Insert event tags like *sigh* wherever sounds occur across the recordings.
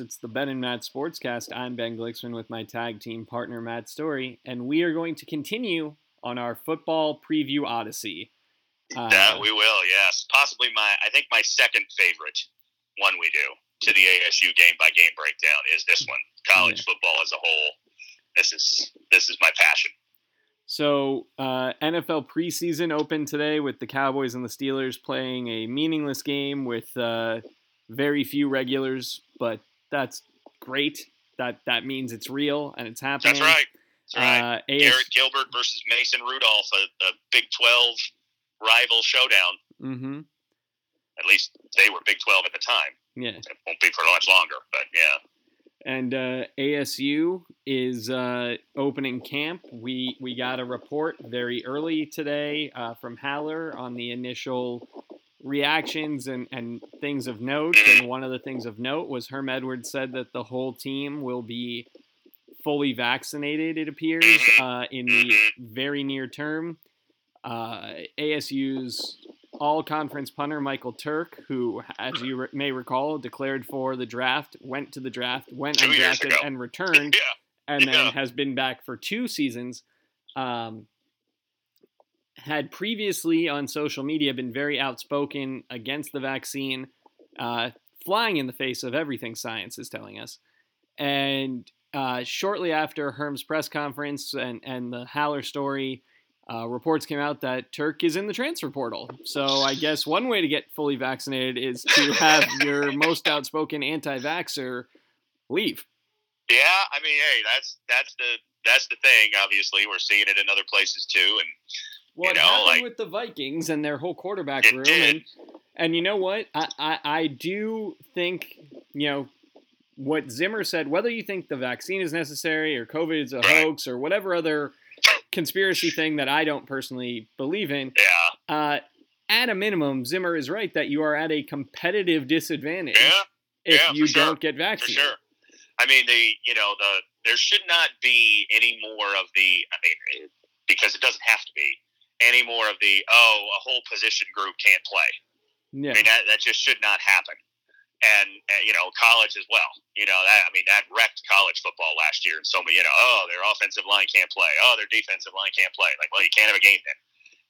it's the Ben and Matt Sportscast. I'm Ben Glicksman with my tag team partner Matt Story, and we are going to continue on our football preview odyssey. Uh, yeah, we will. Yes, possibly my. I think my second favorite one we do to the ASU game by game breakdown is this one. College yeah. football as a whole. This is this is my passion. So uh, NFL preseason opened today with the Cowboys and the Steelers playing a meaningless game with uh, very few regulars, but that's great. That that means it's real and it's happening. That's right. That's right. Uh, Garrett Gilbert versus Mason Rudolph, a, a Big Twelve rival showdown. Mm-hmm. At least they were Big Twelve at the time. Yeah, it won't be for much longer, but yeah. And uh, ASU is uh, opening camp. We we got a report very early today uh, from Haller on the initial reactions and, and things of note. And one of the things of note was Herm Edwards said that the whole team will be fully vaccinated, it appears, uh, in the very near term. Uh, ASU's all conference punter Michael Turk, who, as you re- may recall, declared for the draft, went to the draft, went undrafted, and returned, *laughs* yeah. and yeah. then has been back for two seasons. Um, had previously on social media been very outspoken against the vaccine, uh, flying in the face of everything science is telling us. And uh, shortly after Herm's press conference and, and the Haller story, uh, reports came out that Turk is in the transfer portal. So I guess one way to get fully vaccinated is to *laughs* have your most outspoken anti-vaxer leave. Yeah, I mean, hey, that's that's the that's the thing. Obviously, we're seeing it in other places too, and well, you know, happened like, with the Vikings and their whole quarterback room, did. and and you know what? I, I I do think you know what Zimmer said. Whether you think the vaccine is necessary or COVID is a Right. hoax or whatever other conspiracy thing that I don't personally believe in, Yeah, uh, at a minimum, Zimmer is right that you are at a competitive disadvantage yeah, if yeah, you sure. don't get for vaccinated. sure. I mean, the you know the there should not be any more of the. I mean, because it doesn't have to be any more of the oh a whole position group can't play. Yeah. I mean that, that just should not happen. And, and you know college as well. You know that I mean that wrecked college football last year. And so many you know oh their offensive line can't play. Oh their defensive line can't play. Like well you can't have a game then.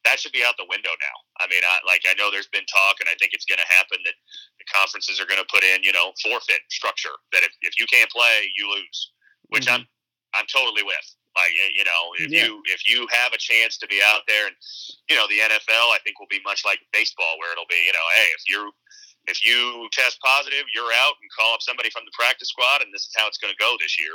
That should be out the window now. I mean, I, like I know there's been talk, and I think it's going to happen that the conferences are going to put in, you know, forfeit structure that if, if you can't play, you lose, which Mhm. I'm I'm totally with. Like you know, if Yeah. you if you have a chance to be out there, and you know, the NFL I think will be much like baseball, where it'll be, you know, hey, if you if you test positive, you're out, and call up somebody from the practice squad, and this is how it's going to go this year.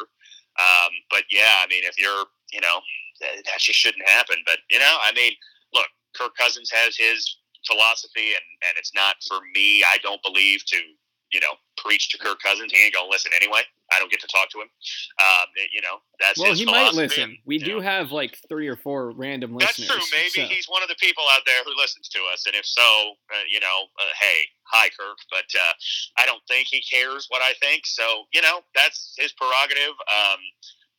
Um, but yeah, I mean, if you're, you know, that, that just shouldn't happen. But you know, I mean, look, Kirk Cousins has his philosophy, and and it's not for me. I don't believe to you know preach to Kirk Cousins. He ain't gonna listen anyway. I don't get to talk to him. Um, you know, that's Well, he might listen. We do know, have like three or four random that's listeners. That's true. Maybe so- he's one of the people out there who listens to us, and if so, uh, you know, uh, hey, hi, Kirk. But uh, I don't think he cares what I think. So you know, that's his prerogative. Um,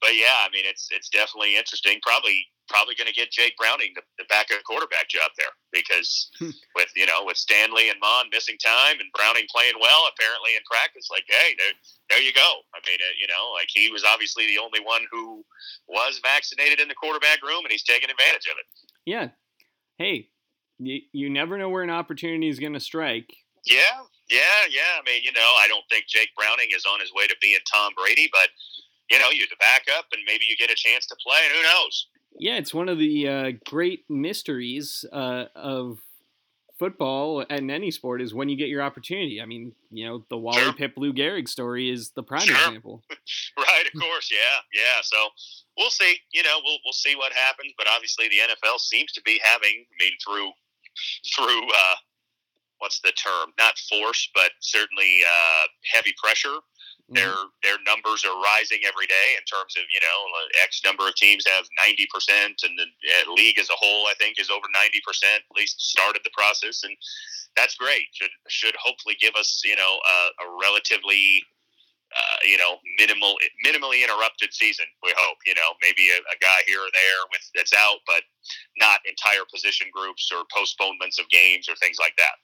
but yeah, I mean, it's it's definitely interesting. Probably probably going to get Jake Browning the, the backup quarterback job there because Hmm. with you know with Stanley and Mond missing time and Browning playing well apparently in practice, like hey, there there you go. I mean, uh, you know, like he was obviously the only one who was vaccinated in the quarterback room, and he's taking advantage of it. Yeah. Hey, you, you never know where an opportunity is going to strike. Yeah, yeah, yeah. I mean, you know, I don't think Jake Browning is on his way to being Tom Brady, but you know, you're the backup, and maybe you get a chance to play, and who knows? Yeah, it's one of the uh, great mysteries uh, of football and any sport is when you get your opportunity. I mean, you know, the Wally Sure. Pipp Lou Gehrig story is the prime Sure. example. *laughs* Right, of *laughs* course, yeah, yeah. So we'll see. You know, we'll we'll see what happens. But obviously, the NFL seems to be having. I mean, through through uh, what's the term? Not force, but certainly uh, heavy pressure. Their their numbers are rising every day in terms of you know X number of teams have ninety percent, and the uh, league as a whole I think is over ninety percent. At least started the process, and that's great. Should should hopefully give us you know a, a relatively uh, you know minimal minimally interrupted season. We hope you know maybe a, a guy here or there with that's out, but not entire position groups or postponements of games or things like that.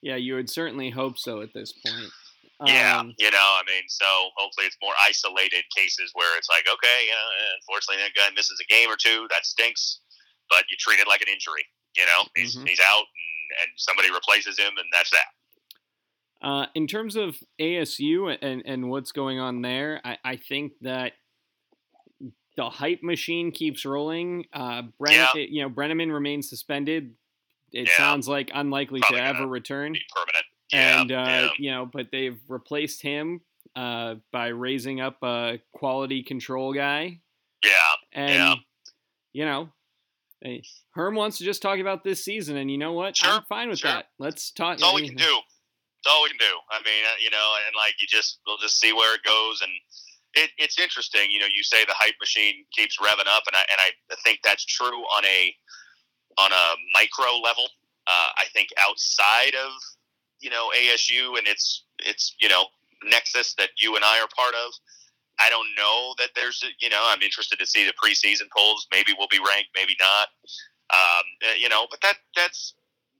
Yeah, you would certainly hope so at this point. Yeah, Um, you know, I mean, so hopefully it's more isolated cases where it's like, okay, you know, unfortunately that guy misses a game or two, that stinks, but you treat it like an injury. You know, he's Mhm. he's out, and, and somebody replaces him, and that's that. Uh, in terms of ASU and, and what's going on there, I, I think that the hype machine keeps rolling. Uh, Bren, Yeah. You know, Breneman remains suspended. It Yeah. sounds like unlikely Probably to ever return. Permanent. Yeah, and uh, yeah. you know, but they've replaced him uh, by raising up a quality control guy, yeah, and Yeah. you know, hey, Herm wants to just talk about this season, and you know what? Sure, I'm fine with sure. that. Let's talk. That's all we can do. That's all we can do. I mean, uh, you know, and like you just we'll just see where it goes, and it, it's interesting. You know, you say the hype machine keeps revving up, and I and I think that's true on a on a micro level. Uh, I think outside of you know ASU and its its you know nexus that you and I are part of. I don't know that there's, you know, I'm interested to see the preseason polls. Maybe we'll be ranked, maybe not. Um, uh, you know, but that that's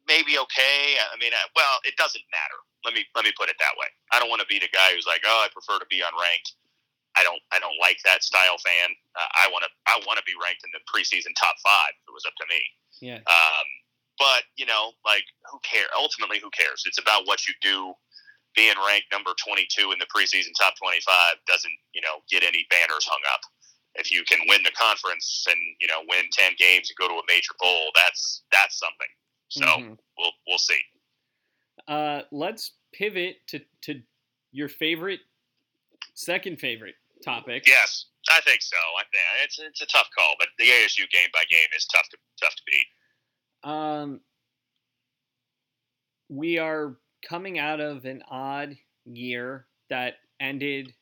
maybe okay. I mean, uh, well, it doesn't matter. Let me let me put it that way. I don't want to be the guy who's like, oh, I prefer to be unranked. I don't I don't like that style fan. Uh, I want to I want to be ranked in the preseason top five. If it was up to me. Yeah. Um, but you know, like who cares? Ultimately, who cares? It's about what you do. Being ranked number 22 in the preseason top 25 doesn't, you know, get any banners hung up. If you can win the conference and you know win 10 games and go to a major bowl, that's that's something. So Mhm. we'll we'll see. Uh, let's pivot to to your favorite, second favorite topic. Yes, I think so. I think it's it's a tough call, but the ASU game by game is tough to tough to beat. Um, we are coming out of an odd year that ended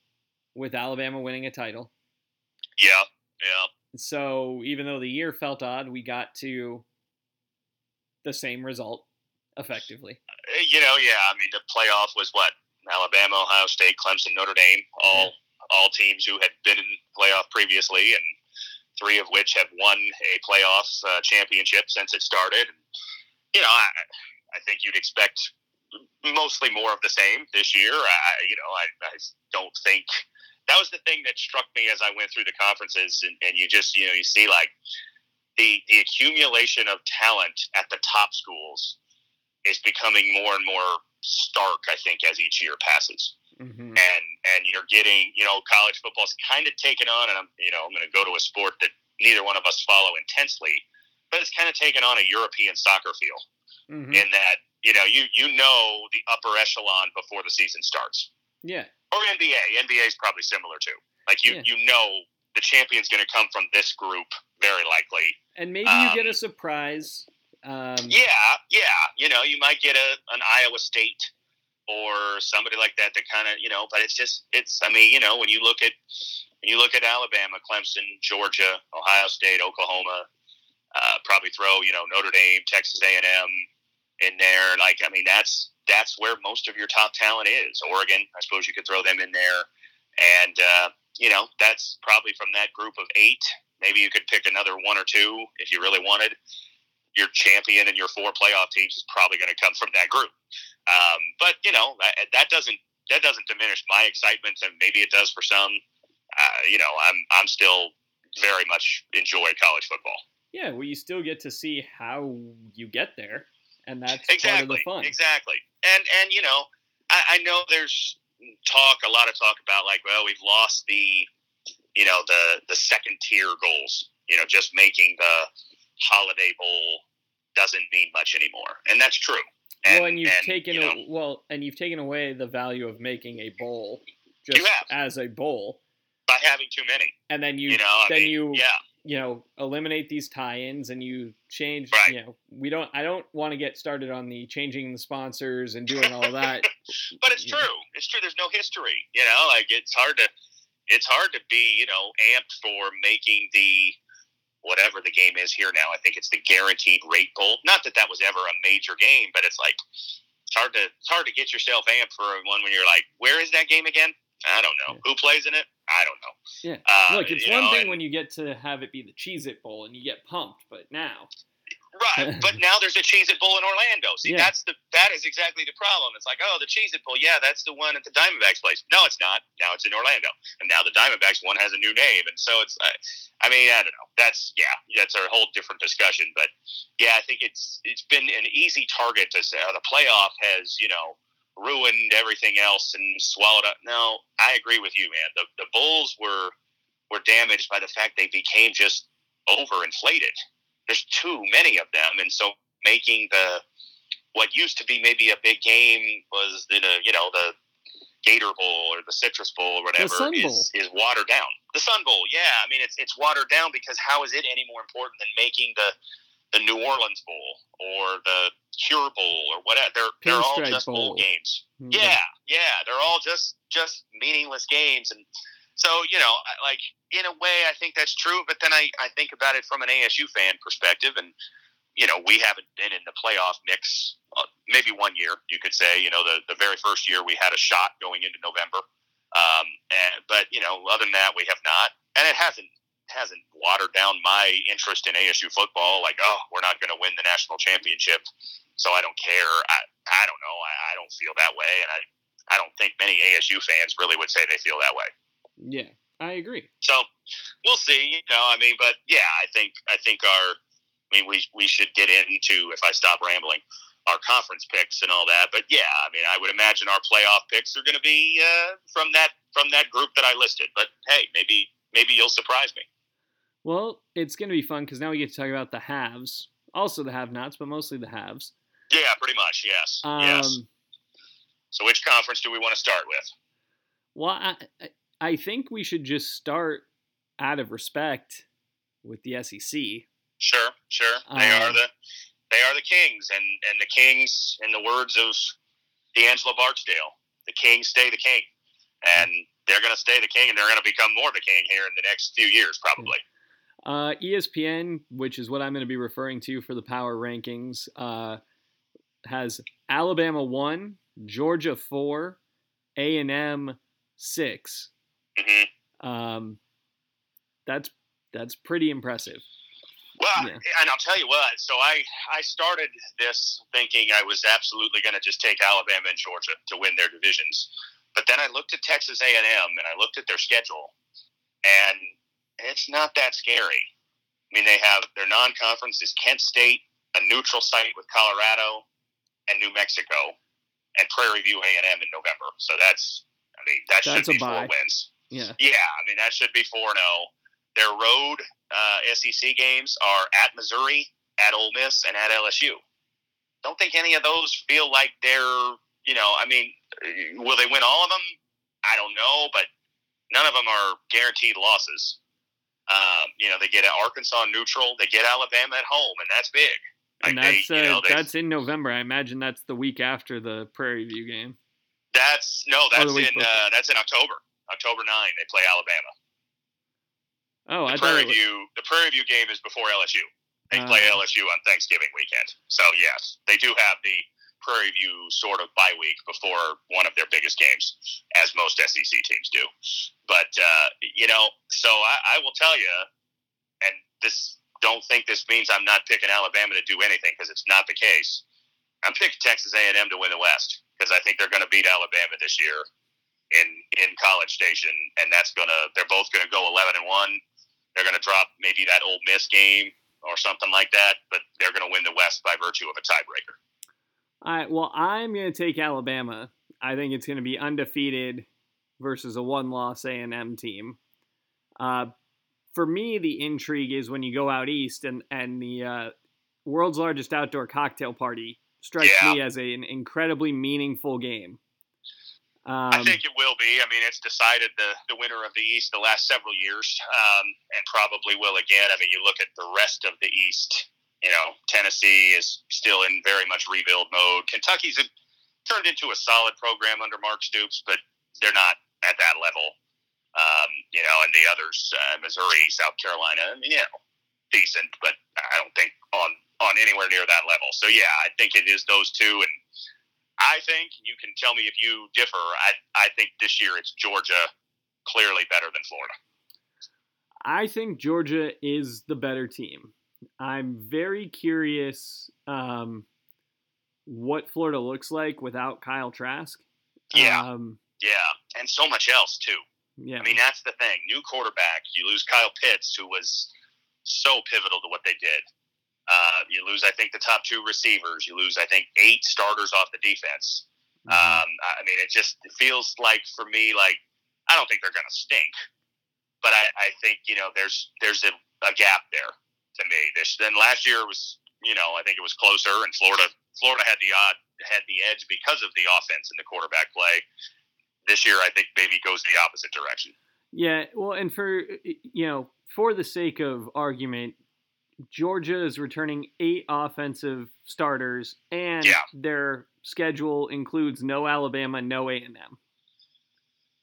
with Alabama winning a title. Yeah, yeah. So even though the year felt odd, we got to the same result effectively. Uh, You know, yeah. I mean, the playoff was what Alabama, Ohio State, Clemson, Notre Dame, all all teams who had been in playoff previously, and three of which have won a playoff uh, championship since it started. You know, I, I think you'd expect mostly more of the same this year. I, you know, I, I don't think that was the thing that struck me as I went through the conferences, and, and you just you know you see like the the accumulation of talent at the top schools is becoming more and more stark. I think as each year passes, Mm-hmm. and and you're getting you know college football's kind of taken on, and I'm you know I'm going to go to a sport that neither one of us follow intensely, but it's kind of taken on a European soccer feel Mm-hmm. in that you know you you know the upper echelon before the season starts, Yeah. or NBA. NBA is probably similar too. Like you Yeah. you know the champion's going to come from this group very likely. And maybe you get Um, a surprise. Um, Yeah, yeah. You know, you might get a an Iowa State or somebody like that that kind of you know. But it's just it's. I mean, you know, when you look at when you look at Alabama, Clemson, Georgia, Ohio State, Oklahoma, uh, probably throw you know Notre Dame, Texas A and M in there. Like, I mean, that's that's where most of your top talent is. Oregon, I suppose you could throw them in there, and uh, you know that's probably from that group of eight. Maybe you could pick another one or two if you really wanted your champion and your four playoff teams is probably going to come from that group. Um, but you know that, that doesn't that doesn't diminish my excitement, and maybe it does for some. Uh, you know, I'm I'm still very much enjoy college football. Yeah. Well, you still get to see how you get there, and that's exactly, the fun. exactly. And and you know, I, I know there's talk a lot of talk about like, well, we've lost the you know the the second tier goals. You know, just making the Holiday Bowl doesn't mean much anymore, and that's true. Well, and you've taken you know, a, well, and you've taken away the value of making a bowl just as a bowl, by having too many. and then you, You, know, then mean, you yeah, you know eliminate these tie-ins and you change Right. you know we don't i don't want to get started on the changing the sponsors and doing all that *laughs* but it's true. It's true. There's no history. You know, like it's hard to it's hard to be you know amped for making the whatever the game is here now. I think it's the guaranteed rate bowl. Not that that was ever a major game, but it's like it's hard to it's hard to get yourself amped for one when you're like, where is that game again? I don't know. Who plays in it? I don't know. Yeah. Uh, look it's one know, thing and- when you get to have it be the Cheez It Bowl and you get pumped but now Right, but *laughs* now there's a Cheez It Bowl in Orlando. See, yeah. that's the that is exactly the problem. It's like, oh, the Cheez It Bowl, yeah, that's the one at the Diamondbacks place. No, it's not. Now it's in Orlando, and now the Diamondbacks one has a new name, and so it's. Uh, I mean, I don't know. That's yeah, that's a whole different discussion. But yeah, I think it's it's been an easy target to say oh, the playoff has you know ruined everything else and swallowed up. No, I agree with you, man. The the Bulls were were damaged by the fact they became just overinflated there's too many of them, and so making the what used to be maybe a big game was a you know the Gator Bowl or the Citrus Bowl or whatever is, is watered down. The Sun Bowl, yeah, I mean it's it's watered down because how is it any more important than making the the New Orleans Bowl or the Cure Bowl or whatever? They're they're all just bowl, bowl games. Mm-hmm. Yeah, yeah, they're all just just meaningless games and so you know, like in a way, I think that's true. But then I, I think about it from an ASU fan perspective, and you know, we haven't been in the playoff mix. Uh, maybe one year, you could say. You know, the the very first year we had a shot going into November. Um, and, but you know, other than that, we have not, and it hasn't hasn't watered down my interest in ASU football. Like, oh, we're not going to win the national championship, so I don't care. I I don't know. I, I don't feel that way, and I I don't think many ASU fans really would say they feel that way. Yeah, I agree. So we'll see. You know, I mean, but yeah, I think I think our, I mean, we we should get into if I stop rambling, our conference picks and all that. But yeah, I mean, I would imagine our playoff picks are going to be uh, from that from that group that I listed. But hey, maybe maybe you'll surprise me. Well, it's going to be fun because now we get to talk about the halves, also the have-nots, but mostly the halves. Yeah, pretty much. Yes. Um, yes. So, which conference do we want to start with? Well, I, I think we should just start out of respect with the SEC. Sure, sure. They um, are the they are the kings, and and the kings, in the words of D'Angelo Barksdale, the kings stay the king, and they're going to stay the king, and they're going to become more the king here in the next few years, probably. Uh, ESPN, which is what I'm going to be referring to for the power rankings, uh, has Alabama one, Georgia four, A and M six, Mm-hmm. Um, that's that's pretty impressive. Well, yeah. and I'll tell you what. So I I started this thinking I was absolutely going to just take Alabama and Georgia to win their divisions, but then I looked at Texas A and M and I looked at their schedule, and it's not that scary. I mean, they have their non-conference is Kent State, a neutral site with Colorado, and New Mexico, and Prairie View A and M in November. So that's I mean that that's should be four wins. Yeah. Yeah, I mean that should be four zero. Oh. Their road uh, SEC games are at Missouri, at Ole Miss, and at LSU. Don't think any of those feel like they're you know. I mean, will they win all of them? I don't know, but none of them are guaranteed losses. Um, you know, they get Arkansas neutral, they get Alabama at home, and that's big. Like and that's they, uh, know, that's in November. I imagine that's the week after the Prairie View game. That's no, that's in uh, that's in October. October 9, they play Alabama. Oh, the I Prairie View. The Prairie View game is before LSU. They uh, play LSU on Thanksgiving weekend. So yes, they do have the Prairie View sort of bye week before one of their biggest games, as most SEC teams do. But uh, you know, so I, I will tell you, and this don't think this means I'm not picking Alabama to do anything because it's not the case. I'm picking Texas A&M to win the West because I think they're going to beat Alabama this year in in College Station, and that's gonna they're both gonna go eleven and one. They're gonna drop maybe that Ole Miss game or something like that, but they're gonna win the West by virtue of a tiebreaker. All right. Well, I'm gonna take Alabama. I think it's gonna be undefeated versus a one-loss A&M team. Uh, for me, the intrigue is when you go out east and and the uh, world's largest outdoor cocktail party strikes yeah. me as a, an incredibly meaningful game. Um, I think it will be. I mean, it's decided the, the winner of the East the last several years, um, and probably will again. I mean, you look at the rest of the East. You know, Tennessee is still in very much rebuild mode. Kentucky's a, turned into a solid program under Mark Stoops, but they're not at that level. Um, you know, and the others, uh, Missouri, South Carolina, I mean, you know, decent, but I don't think on on anywhere near that level. So yeah, I think it is those two, and I think you can tell me if you differ. I I think this year it's Georgia clearly better than Florida. I think Georgia is the better team. I'm very curious um, what Florida looks like without Kyle Trask. Yeah. Um, Yeah, and so much else too. yeah. I mean, that's the thing. New quarterback. You lose Kyle Pitts, who was so pivotal to what they did. Uh, you lose, I think, the top two receivers. You lose, I think, eight starters off the defense. Mhm. Um, I mean, it just it feels like for me, like I don't think they're going to stink, but I, I think you know there's there's a, a gap there to me. This then last year was you know I think it was closer, and Florida Florida had the odd had the edge because of the offense and the quarterback play. This year, I think maybe goes the opposite direction. Yeah, well, and for you know, for the sake of argument, Georgia is returning eight offensive starters, and Yeah. their schedule includes no Alabama, no A and M.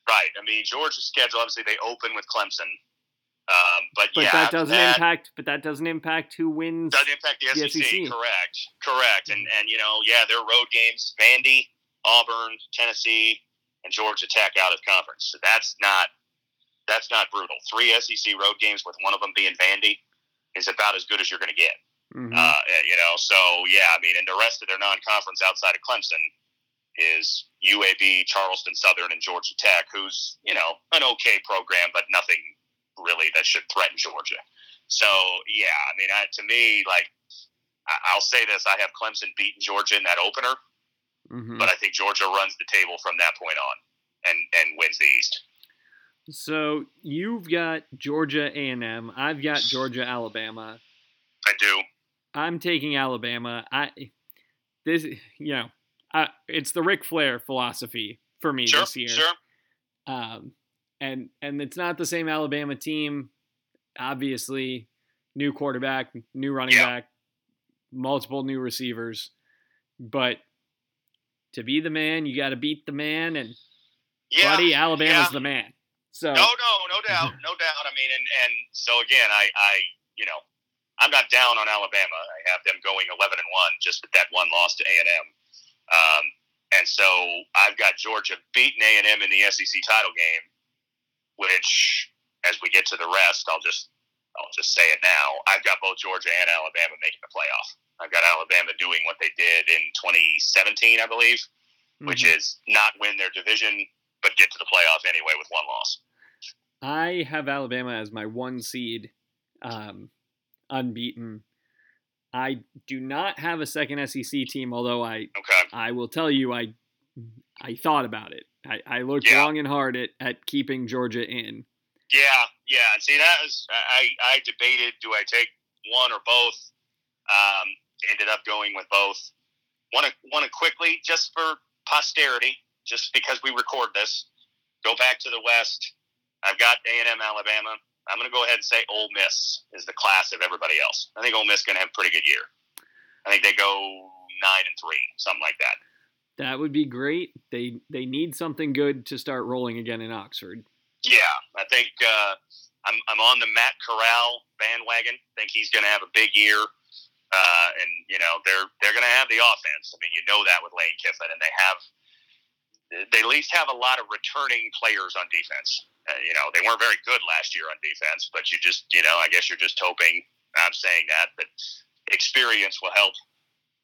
Right. I mean, Georgia's schedule obviously they open with Clemson, um, but, But yeah, that doesn't that impact. But that doesn't impact who wins. Doesn't impact the the SEC. SEC. Correct. Correct. And and you know, yeah, their road games: Vandy, Auburn, Tennessee, and Georgia Tech out of conference. So that's not that's not brutal. Three SEC road games with one of them being Vandy is about as good as you're going to get. Mhm. Uh, you know, so yeah, I mean, and the rest of their non-conference outside of Clemson is UAB, Charleston Southern, and Georgia Tech, who's you know an okay program, but nothing really that should threaten Georgia. So yeah, I mean, I, to me, like I- I'll say this: I have Clemson beating Georgia in that opener, Mhm. but I think Georgia runs the table from that point on and and wins the East. So you've got Georgia A and M. I've got Georgia Alabama. I do. I'm taking Alabama. I this you know, I, it's the Ric Flair philosophy for me Sure, this year. sure. Um, and and it's not the same Alabama team. Obviously, new quarterback, new running Yeah. back, multiple new receivers, but to be the man, you got to beat the man, and Yeah, buddy, Alabama's yeah. the man. So No, no, no doubt, no doubt. I mean, and and so again, I, I, you know, I'm not down on Alabama. I have them going 11 and one, just with that one loss to A and M. Um, and so I've got Georgia beating A and M in the SEC title game, which, as we get to the rest, I'll just, I'll just say it now. I've got both Georgia and Alabama making the playoff. I've got Alabama doing what they did in 2017, I believe, which mhm. is not win their division, but get to the playoff anyway with one loss. I have Alabama as my one seed, um, unbeaten. I do not have a second SEC team, although I Okay. I will tell you, I I thought about it. I, I looked Yeah. long and hard at, at keeping Georgia in. Yeah, yeah. See, that was I. I debated: do I take one or both? Um, ended up going with both. Want to want to quickly, just for posterity, just because we record this, go back to the West. I've got A and M, Alabama. I'm going to go ahead and say Ole Miss is the class of everybody else. I think Ole Miss is going to have a pretty good year. I think they go nine and three, something like that. That would be great. They they need something good to start rolling again in Oxford. Yeah, I think uh, I'm I'm on the Matt Corral bandwagon. think he's going to have a big year, uh, and you know they're they're going to have the offense. I mean, you know that with Lane Kiffin, and they have they at least have a lot of returning players on defense. Uh, you know, they weren't very good last year on defense, but you just you know I guess you're just hoping. I'm saying that, but experience will help.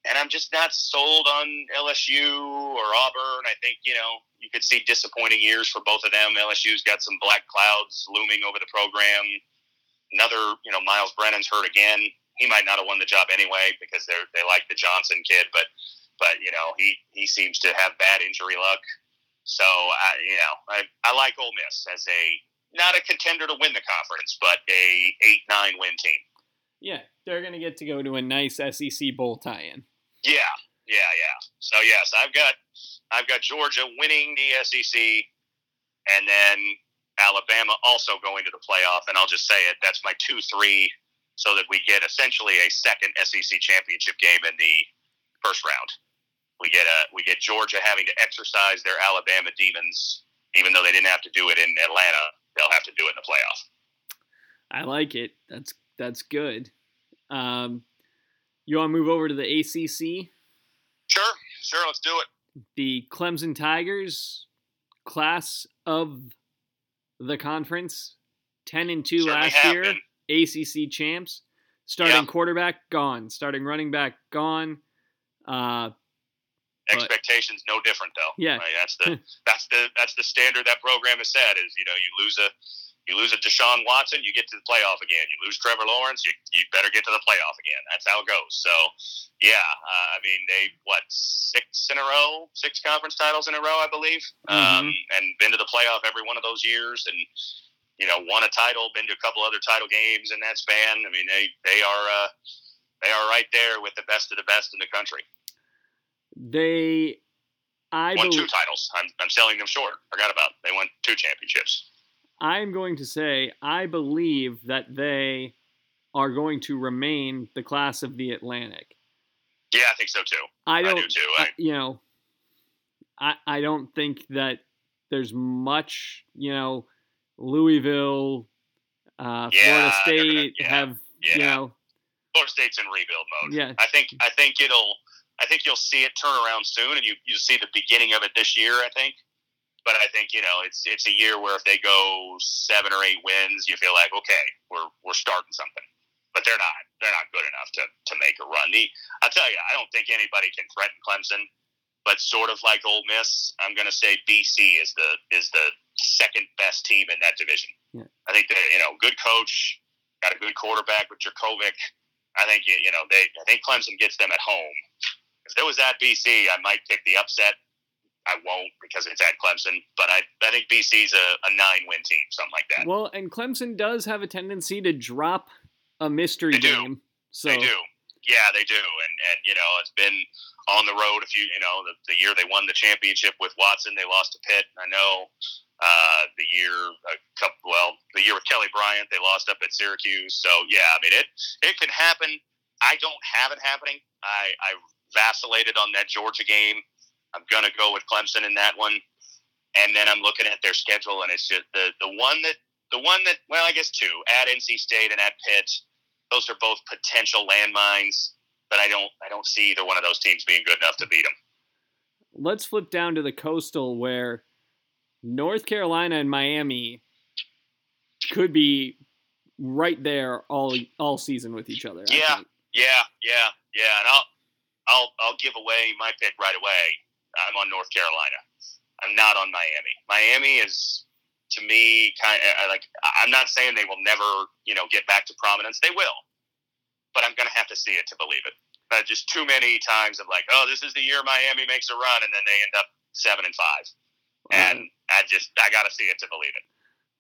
And I'm just not sold on LSU or Auburn. I think, you know, you could see disappointing years for both of them. LSU's got some black clouds looming over the program. Another, you know, Myles Brennan's hurt again. He might not have won the job anyway because they're they like the Johnson kid, but but you know he he seems to have bad injury luck. So I you know I, I like Ole Miss as a not a contender to win the conference, but a eight nine win team. Yeah, they're gonna get to go to a nice SEC bowl tie-in. Yeah, yeah, yeah. So yes, I've got I've got Georgia winning the SEC, and then Alabama also going to the playoff. And I'll just say it: that's my two three, so that we get essentially a second SEC championship game in the first round. We get a we get Georgia having to exercise their Alabama demons, even though they didn't have to do it in Atlanta. They'll have to do it in the playoff. I like it. That's that's good. Um, you want to move over to the ACC? Sure, sure, let's do it. The Clemson Tigers, class of the conference, ten and two Certainly last year, been. ACC champs. Starting Yeah. quarterback gone. Starting running back gone. Uh, But- Expectations no different though. Yeah. Right? That's the *laughs* that's the that's the standard that program has set is you know you lose a you lose a Deshaun Watson, you get to the playoff again. You lose Trevor Lawrence, you, you better get to the playoff again. That's how it goes. So, yeah, uh, I mean, they, what, six in a row, six conference titles in a row, I believe, um, and been to the playoff every one of those years and, you know, won a title, been to a couple other title games in that span. I mean, they, they are, uh, they are right there with the best of the best in the country. They, I won believe, two titles. I'm, I'm selling them short. Forgot about it. They won two championships. I'm going to say I believe that they are going to remain the class of the Atlantic. Yeah, I think so too. I I, don't, do too. I- I, you know, I I don't think that there's much, you know, Louisville, uh, Yeah, Florida they're gonna- State yeah, have, yeah. you know, Florida State's in rebuild mode. yeah, I think I think it'll I think you'll see it turn around soon, and you you'll see the beginning of it this year. I think, but I think you know it's it's a year where if they go seven or eight wins, you feel like okay, we're we're starting something. But they're not they're not good enough to to make a run. The I tell you, I don't think anybody can threaten Clemson. But sort of like Ole Miss, I'm going to say BC is the is the second best team in that division. Yeah. I think they you know good coach, got a good quarterback with Jurkovec. I think you you know they I think Clemson gets them at home. If it was at BC, I might pick the upset. I won't because it's at Clemson, but I, I think BC's a, a nine win team, something like that. Well, and Clemson does have a tendency to drop a mystery They do. game. So They do. Yeah, they do. And and you know, it's been on the road a few you know, the, the year they won the championship with Watson, they lost to Pitt. I know uh, the year a couple well, the year with Kelly Bryant, they lost up at Syracuse. So yeah, I mean it it can happen. I don't have it happening. I, I vacillated on that Georgia game. I'm gonna go with Clemson in that one. And then I'm looking at their schedule and it's just the, the one that the one that well, I guess two, at NC State and at Pitt those are both potential landmines, but I don't I don't see either one of those teams being good enough to beat them. let's flip down to the coastal where North Carolina and Miami could be right there all all season with each other. Yeah. Yeah, yeah, yeah, and I'll I'll I'll give away my pick right away. I'm on North Carolina. I'm not on Miami. Miami is to me kind of like I'm not saying they will never you know get back to prominence. They will, but I'm gonna have to see it to believe it. Uh, just too many times of like, oh, this is the year Miami makes a run, and then they end up seven and five. And I just I gotta see it to believe it.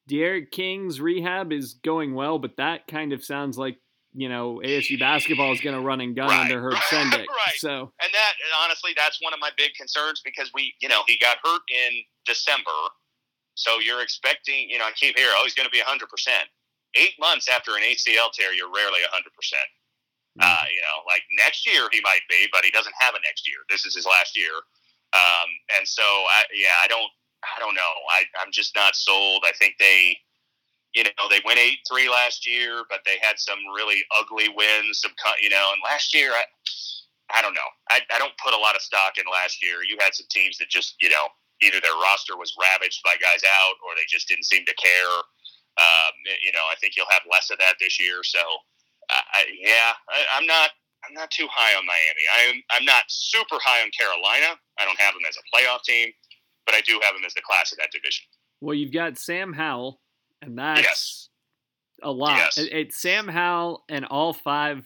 D'Eriq King's rehab is going well, but that kind of sounds like you know ASU basketball is going to run and gun Right. under Herb *laughs* Sendek. Right. So And that, and honestly, that's one of my big concerns because we, you know, he got hurt in December. So you're expecting, you know, I keep hearing, oh, he's going to be 100%. Eight months after an ACL tear, you're rarely 100%. Uh, you know, like next year he might be, but he doesn't have a next year. This is his last year. Um, and so, I, yeah, I don't, I don't know. I, I'm just not sold. I think they, you know, they went eight three last year, but they had some really ugly wins. Some, you know, and last year, I, I don't know. I, I don't put a lot of stock in last year. You had some teams that just, you know, either their roster was ravaged by guys out or they just didn't seem to care. Um, you know, I think you'll have less of that this year. So, uh, I, yeah, I, I'm not. I'm not too high on Miami. I'm I'm not super high on Carolina. I don't have them as a playoff team, but I do have them as the class of that division. well, you've got Sam Howell, and that's Yes. a lot. Yes. It- it's Sam Howell and all five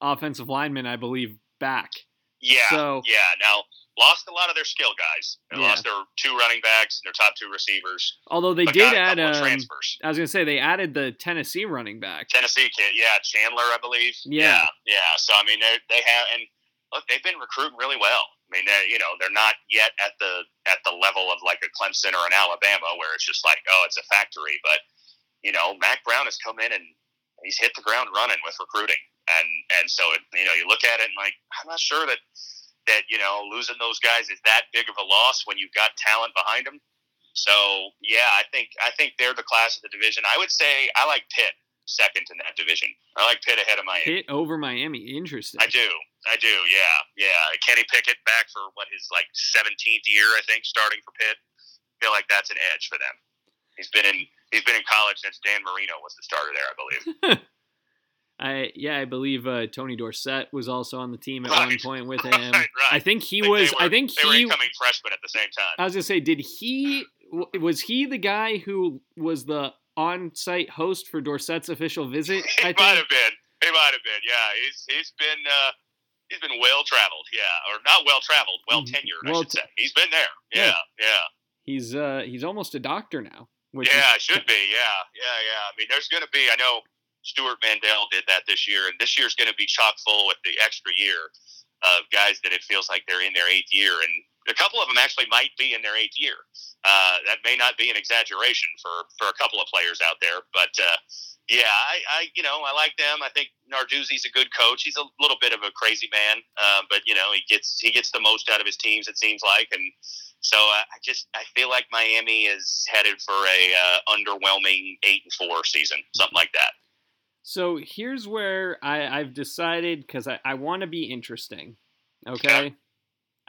offensive linemen, I believe, back. Yeah, So- yeah. Now lost a lot of their skill guys. They Yeah. lost their two running backs and their top two receivers. Although they did a add couple um, transfers. I was gonna say they added the Tennessee running back. Tennessee kid, yeah, Chandler, I believe. Yeah. yeah. yeah. So I mean, they they have and look, they've been recruiting really well. I mean, you know, they're not yet at the at the level of like a Clemson or an Alabama where it's just like, oh, it's a factory. But you know, Mack Brown has come in and he's hit the ground running with recruiting, and and so it, you know, you look at it and like, I'm not sure that that you know losing those guys is that big of a loss when you've got talent behind them. So yeah, I think I think they're the class of the division. I would say I like Pitt second in that division. I like Pitt ahead of Miami. Hit over Miami. Interesting. I do, I do. Yeah, yeah. Kenny Pickett back for what his like seventeenth year, I think, starting for Pitt. feel like that's an edge for them. He's been in he's been in college since Dan Marino was the starter there, I believe. *laughs* I yeah, I believe uh, Tony Dorsett was also on the team at Right. one point with *laughs* him. Right, right. I think he I think was. were- I think they were he. incoming freshmen at the same time. I was gonna say, did he? Was he the guy who was the on-site host for Dorsett's official visit? *laughs* He I might think. have been. He might have been. Yeah, he's he's been uh, he's been well traveled. Yeah, or not well traveled, well Mhm. tenured. Well I should te- say. He's been there. Yeah. Yeah, yeah, He's uh he's almost a doctor now. Which is- yeah. It should be. Yeah, yeah, yeah. I mean, there's going to be. I know Stewart Mandel did that this year, and this year's going to be chock full with the extra year of guys that it feels like they're in their eighth year, and a couple of them actually might be in their eighth year. Uh, that may not be an exaggeration for for a couple of players out there, but. Uh, yeah, I, I, you know, I like them. I think Narduzzi's a good coach. He's a little bit of a crazy man, uh, but you know, he gets he gets the most out of his teams. It seems like, and so I just I feel like Miami is headed for a uh, underwhelming eight and four season, something like that. So here's where I, I've decided because I, I want to be interesting. Okay. Okay.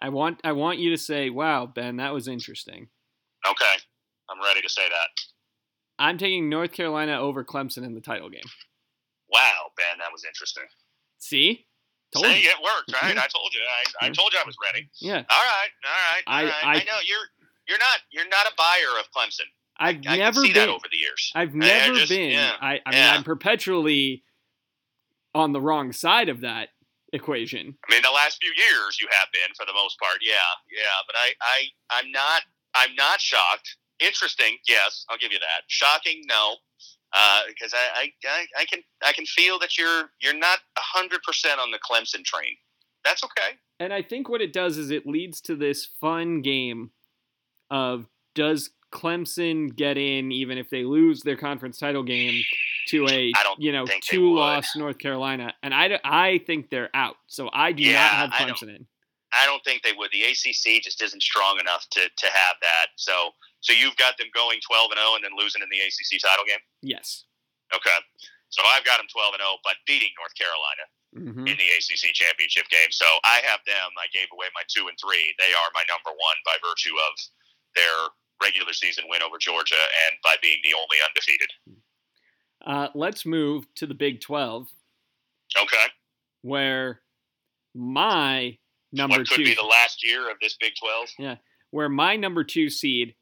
I want I want you to say, "Wow, Ben, that was interesting." Okay, I'm ready to say that. I'm taking North Carolina over Clemson in the title game. Wow, Ben, that was interesting. See, told See, you. it worked, right? I told you. I, I told you I was ready. Yeah, All right, all right, all I- right. I- I know you're you're not you're not a buyer of Clemson. I've I never see been. that over the years. I've I- I never just- been. yeah, I, I mean, yeah. I'm perpetually on the wrong side of that equation. I mean, the last few years you have been for the most part. Yeah, yeah. But I, I, I'm not, I'm not shocked. Interesting, yes, I'll give you that. Shocking, no, uh, because I, I, I, I can, I can feel that you're, you're not hundred percent on the Clemson train. That's okay. And I think what it does is it leads to this fun game of does Clemson get in even if they lose their conference title game to a I you know two loss North Carolina and I, I think they're out so I do Yeah, not have I Clemson in I don't think they would. The ACC just isn't strong enough to, to have that. So, so you've got them going twelve and zero, and then losing in the ACC title game. yes Okay. So I've got them twelve and zero, but beating North Carolina. hmm in the ACC championship game. So I have them. I gave away my two and three. They are my number one by virtue of their regular season win over Georgia and by being the only undefeated. Uh, let's move to the Big Twelve Okay. where my number what could two be the last year of this Big 12. Yeah. where my number two seed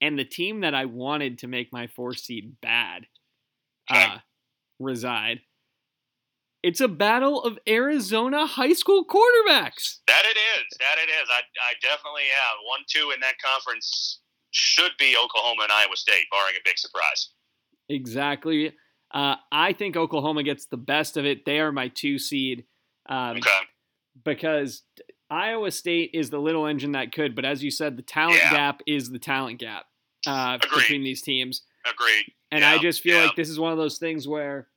and the team that I wanted to make my four seed bad Okay. uh, reside. It's a battle of Arizona high school quarterbacks. That it is. That it is. I, I definitely have one two in that conference. Should be Oklahoma and Iowa State, barring a big surprise. Exactly. Uh, I think Oklahoma gets the best of it. They are my two seed um, Okay. because Iowa State is the little engine that could, but as you said, the talent Yeah. gap is the talent gap uh, between these teams. Agreed. And I just feel yeah. like this is one of those things where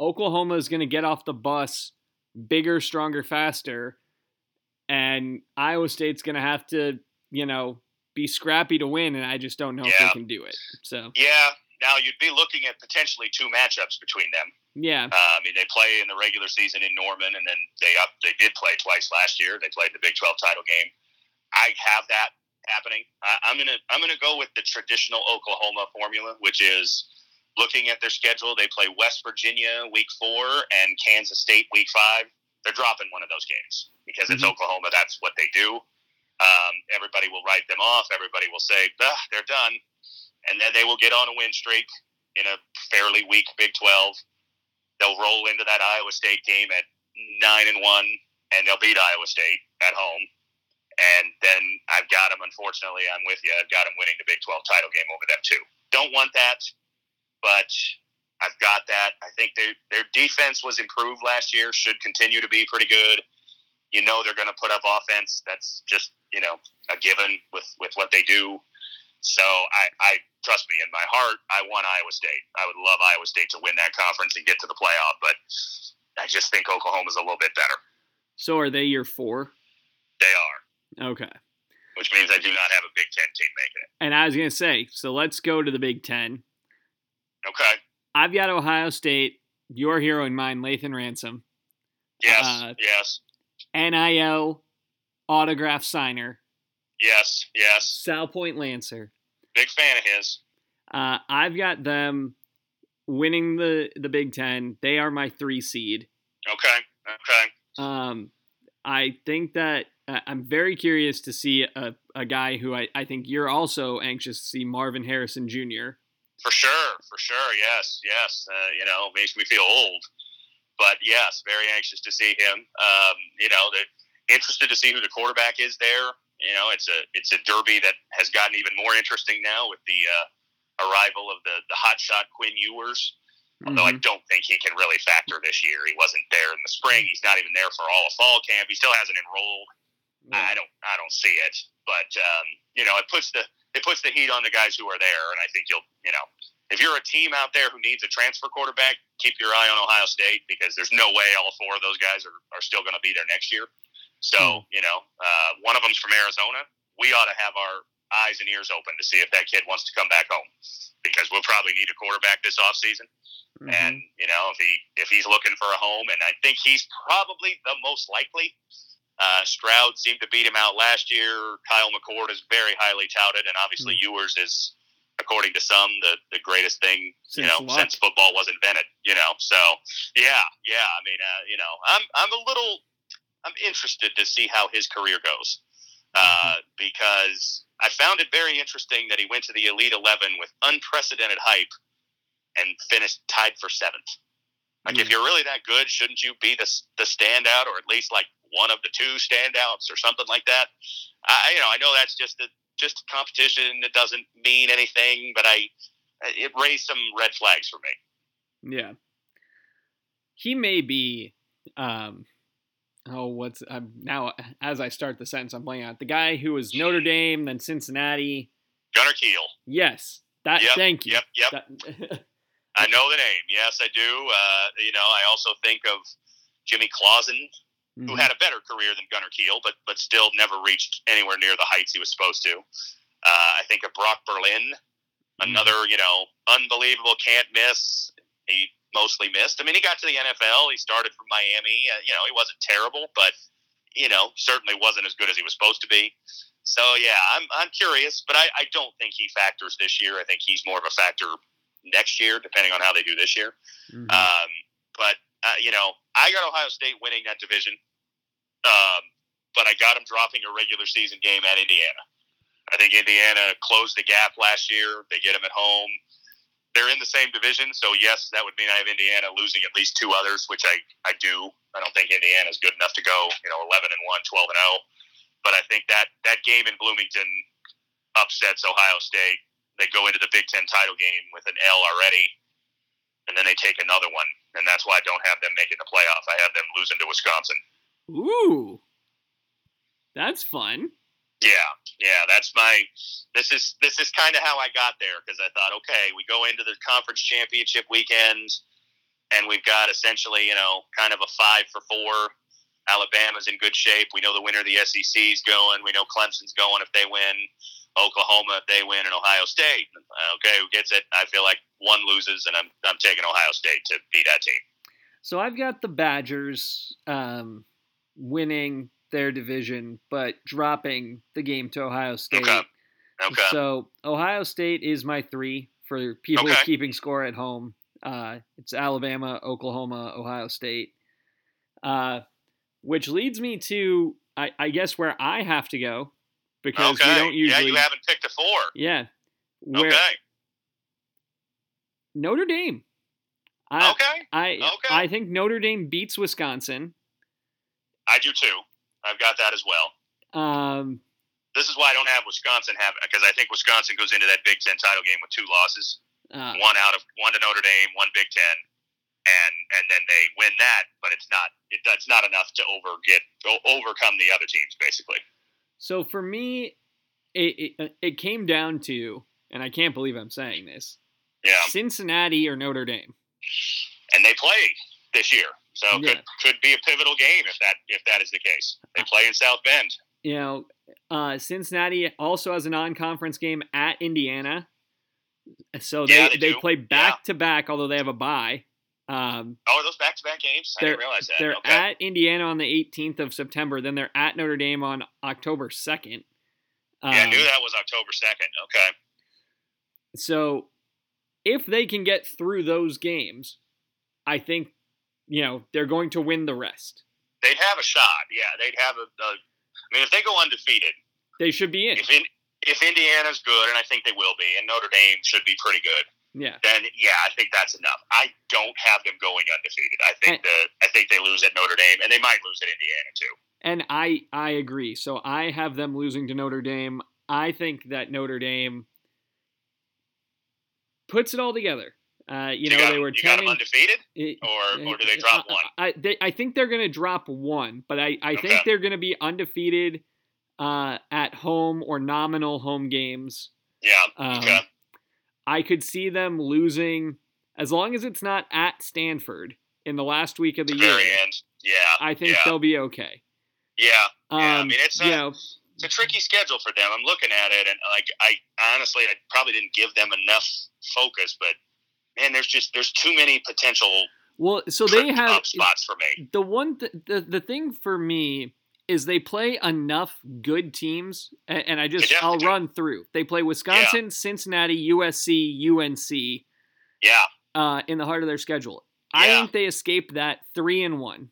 Oklahoma is going to get off the bus bigger, stronger, faster. And Iowa State's going to have to, you know, be scrappy to win. And I just don't know if they can do it. So, Yeah. Now you'd be looking at potentially two matchups between them. yeah. Uh, I mean, they play in the regular season in Norman, and then they up they did play twice last year. They played the Big Twelve title game. I have that happening. I, I'm gonna I'm gonna go with the traditional Oklahoma formula, which is looking at their schedule. They play West Virginia week four and Kansas State week five. They're dropping one of those games because it's Mhm. Oklahoma. That's what they do. Um, everybody will write them off. Everybody will say, "Ah, they're done," and then they will get on a win streak in a fairly weak Big Twelve they'll roll into that Iowa State game at nine and one, and they'll beat Iowa State at home. And then I've got them. Unfortunately, I'm with you. I've got them winning the Big Twelve title game over them too. Don't want that, but I've got that. I think their their defense was improved last year. Should continue to be pretty good. You know they're going to put up offense. That's just you know a given with with what they do. So I, I trust me in my heart, I want Iowa State. I would love Iowa State to win that conference and get to the playoff, but I just think Oklahoma's a little bit better. So are they your four? They are, Okay. which means I do not have a Big Ten team making it. And I was going to say, so let's go to the Big Ten. Okay. I've got Ohio State, your hero and mine, Lathan Ransom, Yes. Uh, yes. NIL autograph signer, Yes. Yes. Salpointe Lancer. Big fan of his. Uh, I've got them winning the the Big Ten. They are my three seed. Okay. Okay. Um, I think that uh, I'm very curious to see a, a guy who I, I think you're also anxious to see, Marvin Harrison Jr. For sure, for sure. Yes, yes. Uh, you know, makes me feel old, but yes, very anxious to see him. Um, you know, interested to see who the quarterback is there. You know, it's a it's a derby that has gotten even more interesting now with the uh, arrival of the the hotshot Quinn Ewers. Although mm-hmm. I don't think he can really factor this year. He wasn't there in the spring. He's not even there for all of fall camp. He still hasn't enrolled. Yeah. I don't I don't see it. But um, you know, it puts the it puts the heat on the guys who are there, and I think you'll you know if you're a team out there who needs a transfer quarterback, keep your eye on Ohio State because there's no way all four of those guys are, are still going to be there next year. So, hmm. you know, uh, one of them's from Arizona. We ought to have our eyes and ears open to see if that kid wants to come back home because we'll probably need a quarterback this offseason. Mm-hmm. And, you know, if he if he's looking for a home, and I think he's probably the most likely. Uh, Stroud seemed to beat him out last year. Kyle McCord is very highly touted, and obviously mm-hmm. Ewers is, according to some, the, the greatest thing since you know luck. since football was invented. You know, so yeah, yeah. I mean, uh, you know, I'm I'm a little I'm interested to see how his career goes uh, mm-hmm. because I found it very interesting that he went to the Elite Eleven with unprecedented hype and finished tied for seventh. Like, mm-hmm. if you're really that good, shouldn't you be the the standout, or at least like one of the two standouts, or something like that? I, you know, I know that's just a just a competition. It doesn't mean anything, but I it raised some red flags for me. Yeah, he may be um, oh, what's I'm now as I start the sentence, I'm playing out the guy who was Notre Dame, then Cincinnati. Gunner Kiel. Yes, that. Yep, thank you. Yep, yep. That, I know the name. Yes, I do. Uh, you know, I also think of Jimmy Clausen, mm-hmm. who had a better career than Gunner Kiel, but but still never reached anywhere near the heights he was supposed to. Uh, I think of Brock Berlin, mm-hmm. another you know unbelievable can't miss. He mostly missed. I mean, he got to the NFL. He started from Miami. Uh, you know, he wasn't terrible, but you know, certainly wasn't as good as he was supposed to be. So yeah, I'm I'm curious, but I, I don't think he factors this year. I think he's more of a factor next year, depending on how they do this year. Mm-hmm. Um, but uh, you know, I got Ohio State winning that division, um, but I got them dropping a regular season game at Indiana. I think Indiana closed the gap last year. They get them at home they're in the same division, so yes, that would mean I have Indiana losing at least two others, which I, I do. I don't think Indiana is good enough to go, you know, 11 and 1, 12 and 0. But I think that that game in Bloomington upsets Ohio State. They go into the Big Ten title game with an L already, and then they take another one, and that's why I don't have them making the playoff. I have them losing to Wisconsin. Ooh, that's fun. Yeah, yeah, that's my. This is this is kind of how I got there because I thought, okay, we go into the conference championship weekend, and we've got essentially, you know, kind of a five for four. Alabama's in good shape. We know the winner of the SEC's going. We know Clemson's going if they win. Oklahoma if they win, and Ohio State. Okay, who gets it? I feel like one loses, and I'm I'm taking Ohio State to beat that team. So I've got the Badgers um, winning their division, but dropping the game to Ohio State. Okay. Okay. So Ohio State is my three for people okay. keeping score at home. Uh, it's Alabama, Oklahoma, Ohio State. Uh, which leads me to, I, I, guess, where I have to go because okay. we don't usually. Yeah, you haven't picked a four. Yeah. Where, okay. Notre Dame. I, okay. I okay. I think Notre Dame beats Wisconsin. I do too. I've got that as well. Um, this is why I don't have Wisconsin have because I think Wisconsin goes into that Big Ten title game with two losses, uh, one out of one to Notre Dame, one Big Ten, and and then they win that, but it's not it, that's not enough to over get overcome the other teams basically. So for me, it, it it came down to, and I can't believe I'm saying this. Yeah. Cincinnati or Notre Dame. And they play this year. So yeah. could could be a pivotal game if that if that is the case. They play in South Bend. You know, uh, Cincinnati also has a non-conference game at Indiana, so they yeah, they, they play back to back, although they have a bye. Um, oh, those back-to-back games? I didn't realize that. They're okay. at Indiana on the 18th of September. Then they're at Notre Dame on October 2nd. Um, yeah, I knew um, that was October 2nd. Okay. So if they can get through those games, I think you know they're going to win the rest. They'd have a shot. Yeah, they'd have a. a I mean, if they go undefeated, they should be in. If in, if Indiana's good, and I think they will be, and Notre Dame should be pretty good. Yeah. Then yeah, I think that's enough. I don't have them going undefeated. I think and, the I think they lose at Notre Dame, and they might lose at Indiana too. And I I agree. So I have them losing to Notre Dame. I think that Notre Dame puts it all together. Uh, you, you, know, got, they were you 10 undefeated, it, or, or do they drop one? I, they, I think they're going to drop one, but I, I okay. think they're going to be undefeated uh, at home or nominal home games. Yeah. Um, okay. I could see them losing as long as it's not at Stanford in the last week of the, the year. End. Yeah. I think yeah. they'll be okay. Yeah. Um, yeah. I mean, it's a, you know, it's a tricky schedule for them. I'm looking at it, and like I honestly, I probably didn't give them enough focus, but man, there's just there's too many potential. Well, so they have spots for me. The one, th- the the thing for me is they play enough good teams, and, and I just I'll do. run through. They play Wisconsin, yeah. Cincinnati, USC, UNC. Yeah. Uh, in the heart of their schedule, yeah. I think they escape that three and one.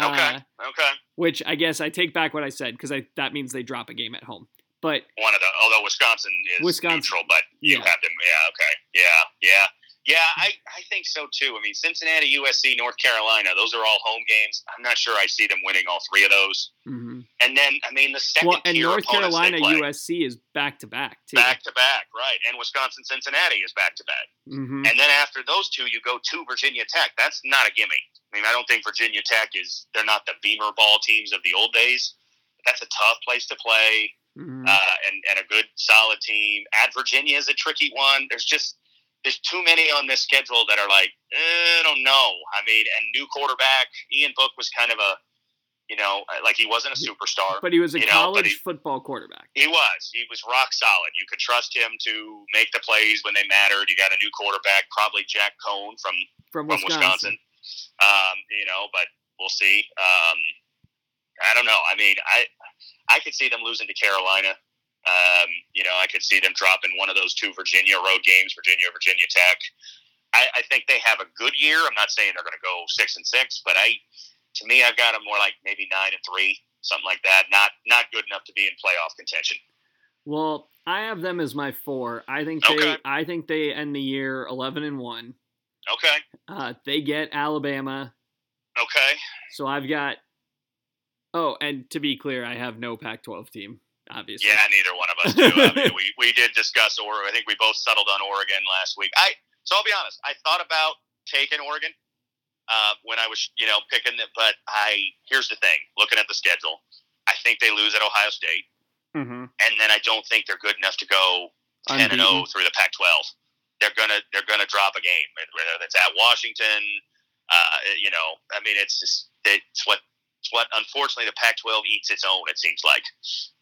Okay. Uh, okay. Which I guess I take back what I said because I that means they drop a game at home. But one of the although Wisconsin is Wisconsin, neutral, but you yeah. have them. Yeah. Okay. Yeah. Yeah. Yeah, I, I think so too. I mean, Cincinnati, USC, North Carolina, those are all home games. I'm not sure I see them winning all three of those. Mm-hmm. And then, I mean, the second well, and North Carolina, USC is back to back too. Back to back, right? And Wisconsin, Cincinnati is back to back. Mm-hmm. And then after those two, you go to Virginia Tech. That's not a gimme. I mean, I don't think Virginia Tech is. They're not the Beamer ball teams of the old days. But that's a tough place to play. Mm-hmm. Uh, and, and a good solid team. At Virginia is a tricky one. There's just there's too many on this schedule that are like, eh, I don't know. I mean, and new quarterback Ian Book was kind of a, you know, like he wasn't a superstar, but he was a college know, he, football quarterback. He was. He was rock solid. You could trust him to make the plays when they mattered. You got a new quarterback, probably Jack Coan from from, from Wisconsin. Wisconsin. Um, you know, but we'll see. Um, I don't know. I mean, I I could see them losing to Carolina. Um, you know, I could see them dropping one of those two Virginia road games, Virginia, Virginia Tech. I, I think they have a good year. I'm not saying they're going to go six and six, but I, to me, I've got them more like maybe nine and three, something like that. Not not good enough to be in playoff contention. Well, I have them as my four. I think they, okay. I think they end the year eleven and one. Okay. Uh, they get Alabama. Okay. So I've got. Oh, and to be clear, I have no Pac-12 team obviously. Yeah, neither one of us do. I mean, *laughs* we, we did discuss Oregon. I think we both settled on Oregon last week. I so I'll be honest. I thought about taking Oregon uh, when I was you know picking it, but I here's the thing. Looking at the schedule, I think they lose at Ohio State, mm-hmm. and then I don't think they're good enough to go ten and zero oh through the Pac-12. They're gonna they're gonna drop a game whether it's at Washington. Uh, you know, I mean, it's just it's what it's what unfortunately the Pac-12 eats its own. It seems like,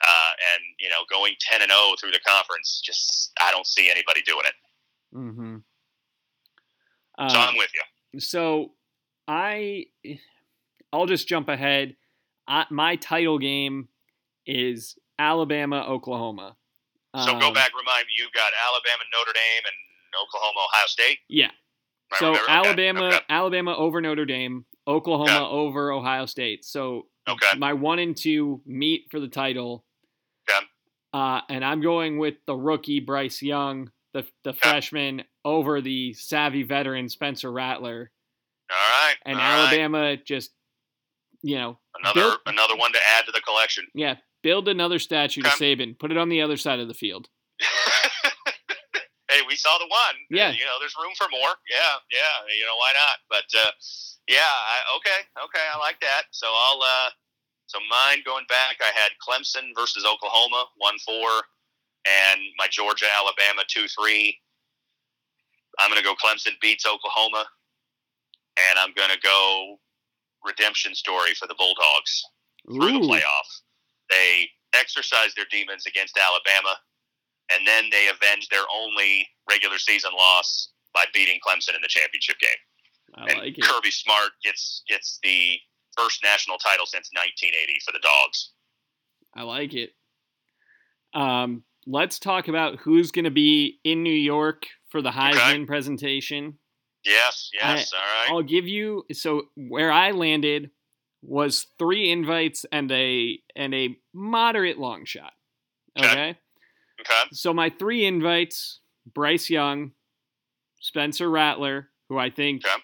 uh, and you know, going ten and zero oh through the conference, just I don't see anybody doing it. Mm-hmm. Uh, so I'm with you. So I, I'll just jump ahead. I, my title game is Alabama Oklahoma. So um, go back, remind me. You've got Alabama, Notre Dame, and Oklahoma, Ohio State. Yeah. Right, so Alabama, okay. Alabama over Notre Dame. Oklahoma over Ohio State. So okay. my one and two meet for the title. Yeah. Uh, and I'm going with the rookie Bryce Young, the the freshman, over the savvy veteran Spencer Rattler. All right. And All Alabama right. just, you know, another build, another one to add to the collection. Yeah, build another statue to Saban. Put it on the other side of the field. *laughs* hey, we saw the one. Yeah. You know, there's room for more. Yeah, yeah. You know, why not? But uh, yeah, I, okay, okay. I like that. So I'll. Uh, so mine going back, I had Clemson versus Oklahoma, one four, and my Georgia Alabama two three. I'm going to go Clemson beats Oklahoma, and I'm going to go redemption story for the Bulldogs through the playoff. They exercised their demons against Alabama and then they avenge their only regular season loss by beating Clemson in the championship game. I and like Kirby Smart gets gets the first national title since 1980 for the Dogs. I like it. Um, let's talk about who's going to be in New York for the Heisman okay. presentation. Yes, yes, I, all right. I'll give you so where I landed was three invites and a and a moderate long shot. Okay. Okay. Okay. So my three invites: Bryce Young, Spencer Rattler, who I think okay.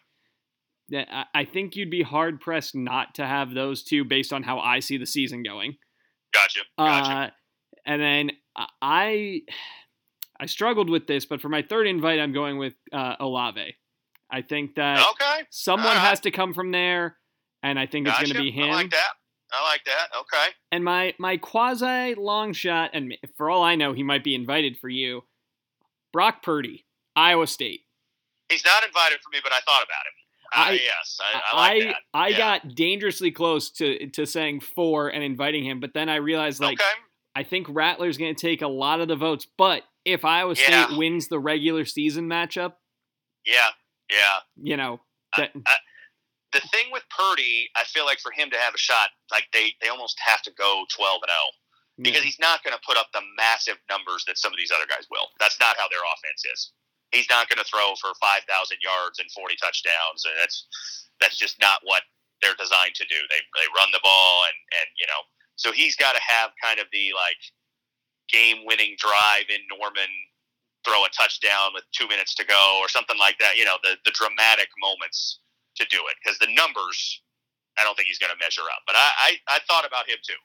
I think you'd be hard pressed not to have those two based on how I see the season going. Gotcha. Gotcha. Uh, and then I I struggled with this, but for my third invite, I'm going with uh, Olave. I think that okay. someone right. has to come from there, and I think gotcha. it's going to be him. Like that. I like that. Okay. And my my quasi long shot, and for all I know, he might be invited for you. Brock Purdy, Iowa State. He's not invited for me, but I thought about him. I, uh, yes, I, I, like I, I yeah. got dangerously close to to saying four and inviting him, but then I realized like okay. I think Rattler's going to take a lot of the votes. But if Iowa yeah. State wins the regular season matchup, yeah, yeah. You know, that, I, the thing with Purdy, I feel like for him to have a shot, like they they almost have to go twelve and zero oh, because he's not going to put up the massive numbers that some of these other guys will. That's not how their offense is. He's not going to throw for five thousand yards and forty touchdowns, and that's that's just not what they're designed to do. They they run the ball and and you know, so he's got to have kind of the like game winning drive in Norman throw a touchdown with two minutes to go or something like that. You know, the, the dramatic moments to do it because the numbers, I don't think he's going to measure up. But I, I, I thought about him too.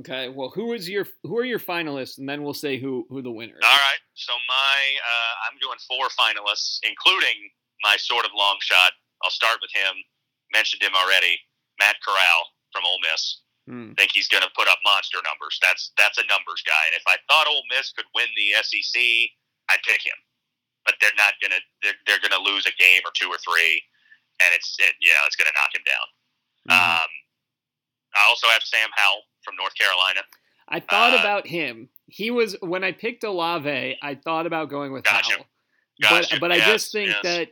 Okay. Well, who is your who are your finalists, and then we'll say who who the winner. Is. All right. So my uh, I'm doing four finalists, including my sort of long shot. I'll start with him. Mentioned him already. Matt Corral from Ole Miss. Hmm. Think he's going to put up monster numbers. That's that's a numbers guy. And if I thought Ole Miss could win the SEC, I'd pick him. But they're not gonna they're, they're gonna lose a game or two or three, and it's it, you know it's gonna knock him down. Mm-hmm. Um, I also have Sam Howell from North Carolina. I thought uh, about him. He was when I picked Olave. I thought about going with gotcha. Howell, gotcha. but but yes, I just think yes. that.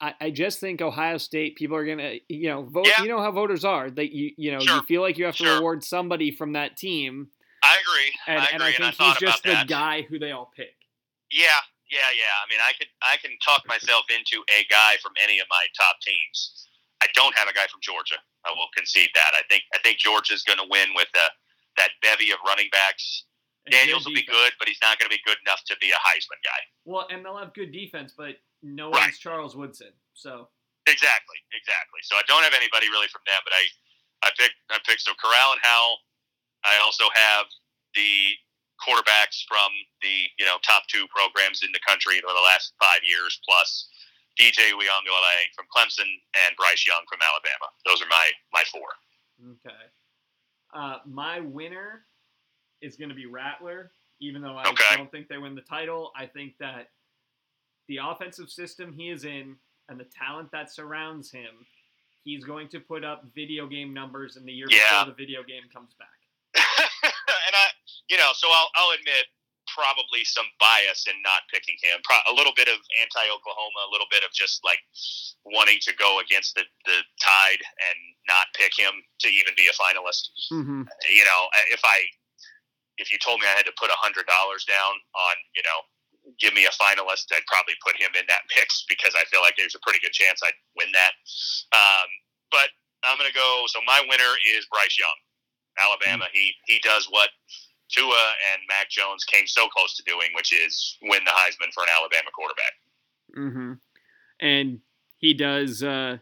I, I just think Ohio State people are gonna you know vote yeah. you know how voters are that you you know sure. you feel like you have to sure. reward somebody from that team I agree. And I agree. and I think and I he's just the guy who they all pick. Yeah, yeah, yeah. I mean, I could I can talk myself into a guy from any of my top teams. I don't have a guy from Georgia. I will concede that. I think I think Georgia's going to win with the, that bevy of running backs. And Daniels will be good, but he's not going to be good enough to be a Heisman guy. Well, and they'll have good defense, but no right. one's Charles Woodson. So exactly, exactly. So I don't have anybody really from them, but I I picked I picked so Corral and Howell I also have the quarterbacks from the you know top two programs in the country over the last five years, plus DJ Uiagalelei from Clemson and Bryce Young from Alabama. Those are my my four. Okay. Uh, my winner is going to be Rattler, even though I okay. don't think they win the title. I think that the offensive system he is in and the talent that surrounds him, he's going to put up video game numbers in the year yeah. before the video game comes back. *laughs* and I, you know, so I'll, I'll admit probably some bias in not picking him. Pro- a little bit of anti-Oklahoma, a little bit of just like wanting to go against the, the tide and not pick him to even be a finalist. Mm-hmm. You know, if I if you told me I had to put a hundred dollars down on, you know, give me a finalist, I'd probably put him in that mix because I feel like there's a pretty good chance I'd win that. Um, but I'm going to go. So my winner is Bryce Young. Alabama. Mm-hmm. He he does what Tua and Mac Jones came so close to doing, which is win the Heisman for an Alabama quarterback. Mm-hmm. And he does uh,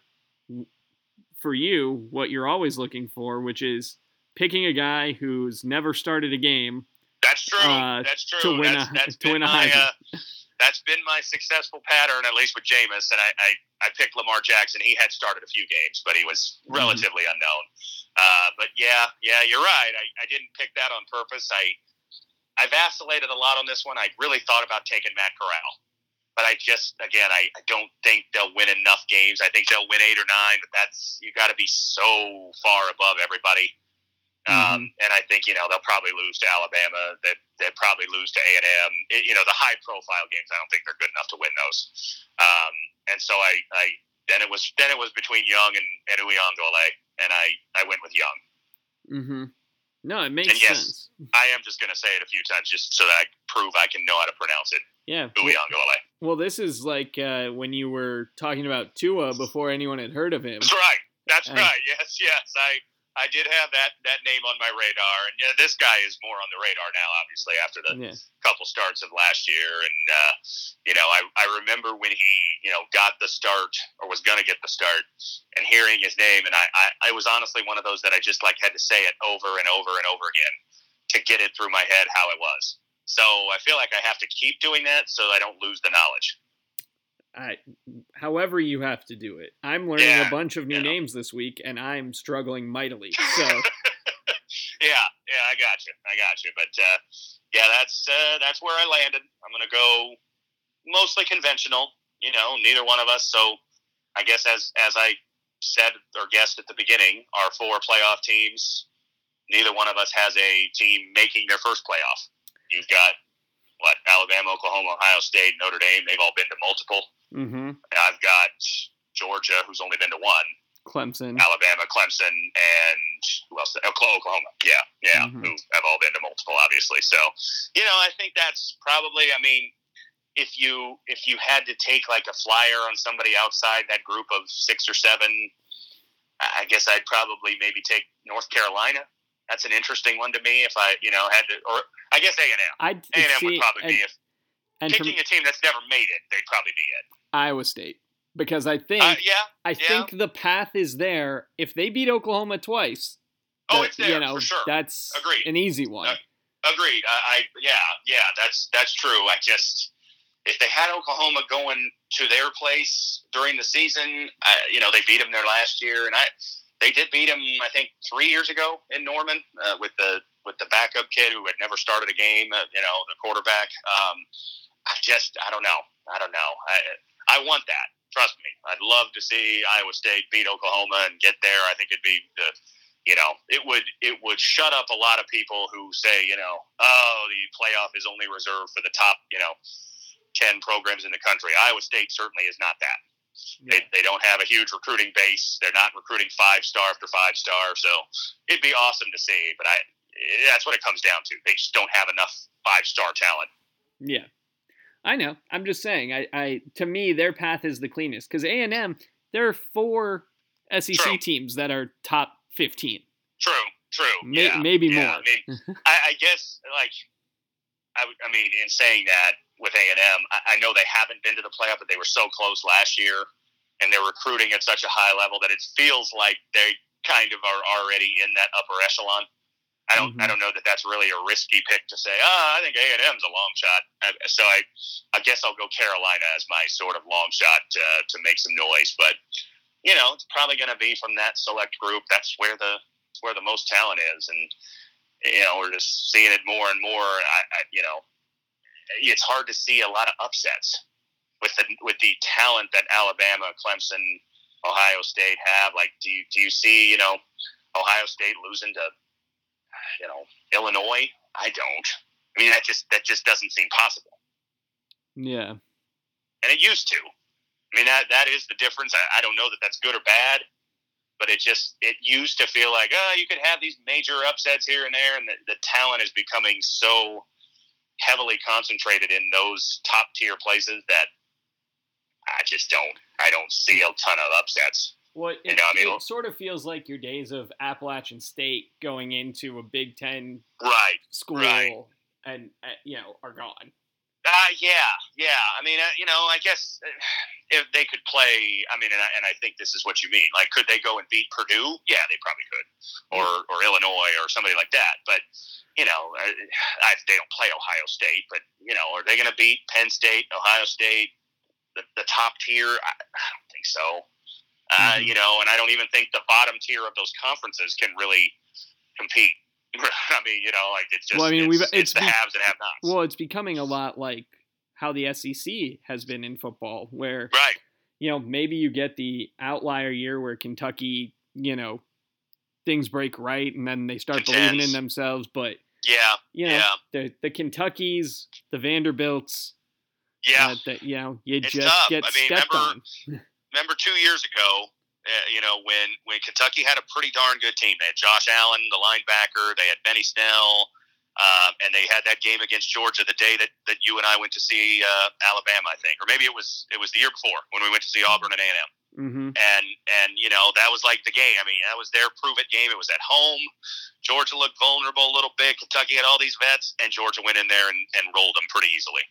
for you what you're always looking for, which is picking a guy who's never started a game. That's true. Uh, that's true. To win that's, a that's *laughs* to win a my, Heisman. Uh, that's been my successful pattern, at least with Jameis. And I, I, I, picked Lamar Jackson. He had started a few games, but he was mm-hmm. relatively mm-hmm. unknown. Uh, but yeah, yeah, you're right. I, I didn't pick that on purpose. I I vacillated a lot on this one. I really thought about taking Matt Corral, but I just again I, I don't think they'll win enough games. I think they'll win eight or nine, but that's you got to be so far above everybody. Um, mm-hmm. and I think you know they'll probably lose to Alabama. They they probably lose to A and M. You know the high profile games. I don't think they're good enough to win those. Um, and so I, I then it was then it was between Young and, Uiagalelei, and I I went with Young. Mm-hmm. No, it makes And yes, sense. I am just going to say it a few times just so that I prove I can know how to pronounce it. Yeah. Well, Uyangole. well, this is like uh, when you were talking about Tua before anyone had heard of him. That's right. That's Uh, right. Yes, yes. I I did have that that name on my radar, and yeah, this guy is more on the radar now. Obviously, after the Yeah. couple starts of last year, and uh, you know, I I remember when he you know got the start or was going to get the start, and hearing his name, and I, I I was honestly one of those that I just like had to say it over and over and over again to get it through my head how it was. So I feel like I have to keep doing that so I don't lose the knowledge. I, however you have to do it. I'm learning Yeah, a bunch of new yeah. names this week, and I'm struggling mightily. So *laughs* yeah, yeah, I got you, I got you. But uh, yeah, that's uh, that's where I landed. I'm gonna go mostly conventional. You know, neither one of us. So I guess as as I said or guessed at the beginning, our four playoff teams. Neither one of us has a team making their first playoff. You've got what Alabama, Oklahoma, Ohio State, Notre Dame. They've all been to multiple. hmm I've got Georgia, who's only been to one. Clemson. Alabama, Clemson, and who else? Oklahoma. Oklahoma. Yeah, yeah, Mhm. who have all been to multiple, obviously. So, you know, I think that's probably. I mean, if you if you had to take like a flyer on somebody outside that group of six or seven, I guess I'd probably maybe take North Carolina. That's an interesting one to me. If I, you know, had to, or I guess A and M. I'd A and M would probably and, be if and picking a team that's never made it. They'd probably be it. Iowa State because I think Uh, yeah. I yeah. think the path is there. If they beat Oklahoma twice, Oh, that- it's there you know for sure. that's Agreed. an easy one. Uh, Agreed. I, I yeah, yeah, that's that's true. I just if they had Oklahoma going to their place during the season, I, you know, they beat them there last year, and I they did beat them. I think three years ago in Norman uh, with the with the backup kid who had never started a game. Uh, you know, the quarterback. Um, I just I don't know. I don't know. I I want that. Trust me. I'd love to see Iowa State beat Oklahoma and get there. I think it'd be the you know, it would it would shut up a lot of people who say, you know, oh, the playoff is only reserved for the top, you know, ten programs in the country. Iowa State certainly is not that. They, they don't have a huge recruiting base. They're not recruiting five star after five star. So it'd be awesome to see, but I that's what it comes down to. They just don't have enough five star talent. Yeah, I know. I'm just saying. I, I to me, their path is the cleanest because A and M. There are four SEC True. teams that are top fifteen. True, true. May- yeah, maybe yeah. more. I mean, *laughs* I, I guess like I, mean, in saying that with A and M, I, I know they haven't been to the playoff, but they were so close last year, and they're recruiting at such a high level that it feels like they kind of are already in that upper echelon. I don't, I Mhm. don't know that that's really a risky pick to say. Ah, I think A and M's a long shot. I- So I, I guess I'll go Carolina as my sort of long shot uh, to make some noise. But you know, it's probably going to be from that select group. That's where the where the most talent is, and you know, we're just seeing it more and more. I, I you know, it's hard to see a lot of upsets with the with the talent that Alabama, Clemson, Ohio State have. Like, do you do you see you know Ohio State losing to you know Illinois? I don't. I mean, that just that just doesn't seem possible, Yeah, and it used to. I mean, that that is the difference. I, I don't know that that's good or bad, but it just it used to feel like oh, you could have these major upsets here and there, and the, the talent is becoming so heavily concentrated in those top tier places that I just don't. I don't see a ton of upsets. Well, it, You know, I mean- it sort of feels like your days of Appalachian State going into a Big Ten Right. school Right. and uh, you know are gone. Uh, yeah, yeah. I mean, uh, you know, I guess uh, if they could play, I mean, and I, and I think this is what you mean. Like, could they go and beat Purdue? Yeah, they probably could, or or Illinois or somebody like that. But you know, uh, I, they don't play Ohio State. But you know, are they going to beat Penn State, Ohio State, the, the top tier? I, I don't think so. Uh, Mhm. You know, and I don't even think the bottom tier of those conferences can really compete. *laughs* I mean, you know, like it's just Well, I mean, it's, we've- it's, it's the be- haves and have-nots. Well, it's becoming a lot like how the SEC has been in football, where right. you know maybe you get the outlier year where Kentucky, you know, things break right and then they start believing in themselves, but Yeah. you know Yeah. the the Kentuckys, the Vanderbilts, Yeah. uh, that you know you It's just tough. get I mean, stepped remember- on. *laughs* Remember two years ago, uh, you know, when when Kentucky had a pretty darn good team. They had Josh Allen, the linebacker. They had Benny Snell, uh, and they had that game against Georgia the day that, that you and I went to see uh, Alabama, I think, or maybe it was it was the year before when we went to see Auburn and A and M. Mm-hmm. And and you know that was like the game. I mean, that was their prove it game. It was at home. Georgia looked vulnerable a little bit. Kentucky had all these vets, and Georgia went in there and, and rolled them pretty easily.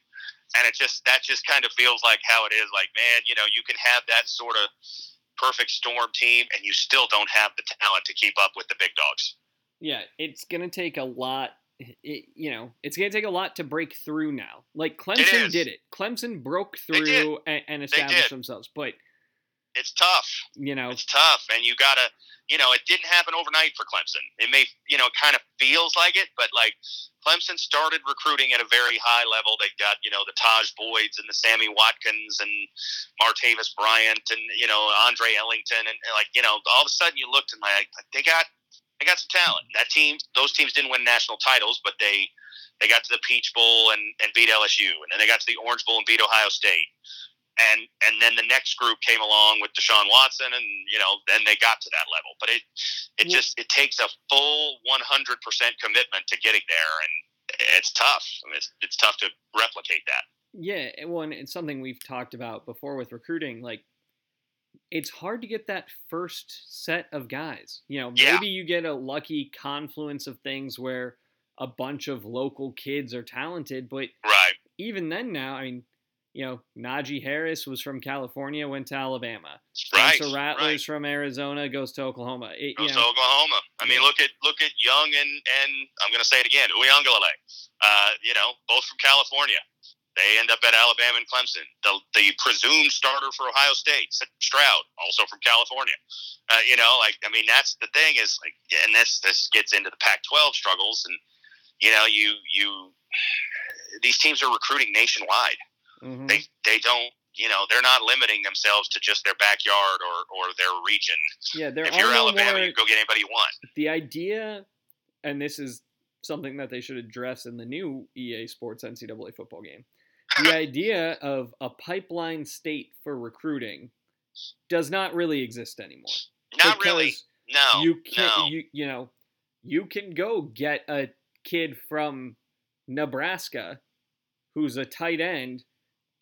And it just that just kind of feels like how it is. Like man, you know, you can have that sort of perfect storm team, and you still don't have the talent to keep up with the big dogs. Yeah, it's gonna take a lot. It, you know, it's gonna take a lot to break through now. Like Clemson is. did it. Clemson broke through and, and established themselves. But It's tough. you know, It's tough, and you gotta, you know, it didn't happen overnight for Clemson. It may, you know, kind of feels like it, but like Clemson started recruiting at a very high level. They got, you know, the Tajh Boyds and the Sammy Watkins and Martavis Bryant and you know Andre Ellington and, and like you know, all of a sudden you looked and like they got, they got some talent. That team, those teams didn't win national titles, but they. They got to the Peach Bowl and, and beat LSU, and then they got to the Orange Bowl and beat Ohio State and and then the next group came along with Deshaun Watson, and you know then they got to that level. But it it Yeah. just it takes a full 100 percent commitment to getting there, and it's tough. I mean, it's, it's tough to replicate that. yeah, well, and it's something we've talked about before with recruiting. Like, it's hard to get that first set of guys. You know, Yeah. maybe you get a lucky confluence of things where a bunch of local kids are talented, but Right. even then now, I mean, you know, Najee Harris was from California, went to Alabama. Right. Spencer Rattler's right. from Arizona, goes to Oklahoma. It, you Goes to Oklahoma. I mean, look at look at Young and and I'm going to say it again, Uiagalelei. Uh, you know, both from California. They end up at Alabama and Clemson. The the presumed starter for Ohio State, Stroud, also from California. Uh, you know, like I mean, that's the thing is like, and this this gets into the Pac-12 struggles, and you know, you you these teams are recruiting nationwide mhm. they they don't you know they're not limiting themselves to just their backyard or or their region. yeah, there if you're Alabama, more, you go get anybody you want. the idea, and this is something that they should address in the new EA Sports NCAA football game. The *laughs* idea of a pipeline state for recruiting does not really exist anymore. Not really. No. you can no. you you know you can go get a kid from Nebraska who's a tight end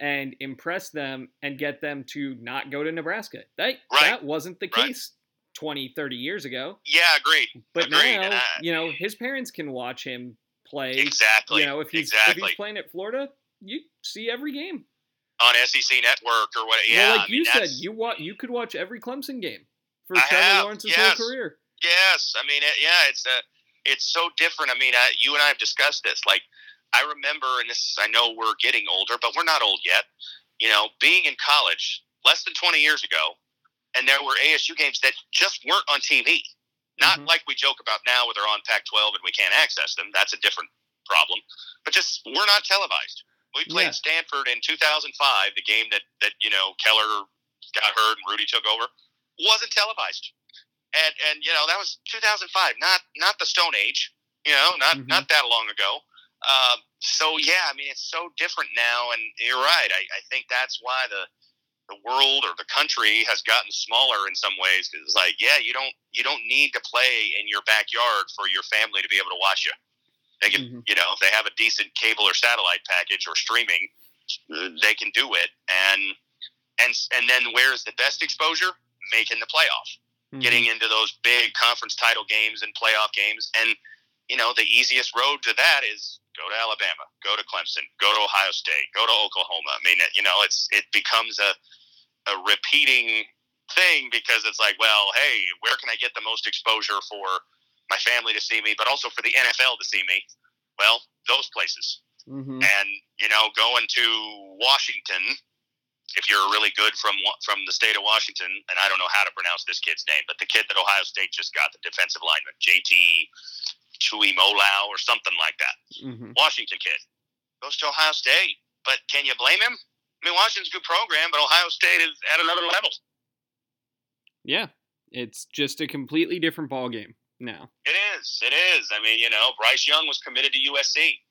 and impress them and get them to not go to Nebraska. That Right. that wasn't the Right. case 20 30 years ago. yeah, agreed. But Agreed, now, I- you know, his parents can watch him play. Exactly. You know, if he's if he's playing at Florida, you see every game. on SEC Network or what? Yeah, well, like I mean, you said, you wa- you could watch every Clemson game for I Trevor have, Lawrence's yes. whole career. Yes, I mean, it, yeah, it's uh, it's so different. I mean, I, you and I have discussed this. Like, I remember, and this, I know we're getting older, but we're not old yet. You know, being in college less than 20 years ago, and there were ASU games that just weren't on TV. Not Mhm. like we joke about now, where they're on Pac-12 and we can't access them. That's a different problem. But just we're not televised. We played Yeah. Stanford in 2005, the game that that you know Keller got hurt and Rudy took over, wasn't televised and and you know that was 2005 not not the stone age you know not Mhm. not that long ago um, so yeah i mean it's so different now and you're right I, I think that's why the the world or the country has gotten smaller in some ways it's like yeah you don't you don't need to play in your backyard for your family to be able to watch you they can Mhm. you know if they have a decent cable or satellite package or streaming they can do it and and and then where's the best exposure making the playoff Mhm. getting into those big conference title games and playoff games. And, you know, the easiest road to that is go to Alabama, go to Clemson, go to Ohio State, go to Oklahoma. I mean, you know, it's it becomes a a repeating thing because it's like, well, hey, where can I get the most exposure for my family to see me, but also for the NFL to see me? Well, those places. Mhm. And you know, going to Washington, if you're really good from from the state of Washington, and I don't know how to pronounce this kid's name, but the kid that Ohio State just got, the defensive lineman, JT Tuimoloau or something like that, Mhm. Washington kid, goes to Ohio State. But can you blame him? I mean, Washington's a good program, but Ohio State is at another level. Yeah, it's just a completely different ball game now. It is. It is. I mean, you know, Bryce Young was committed to USC.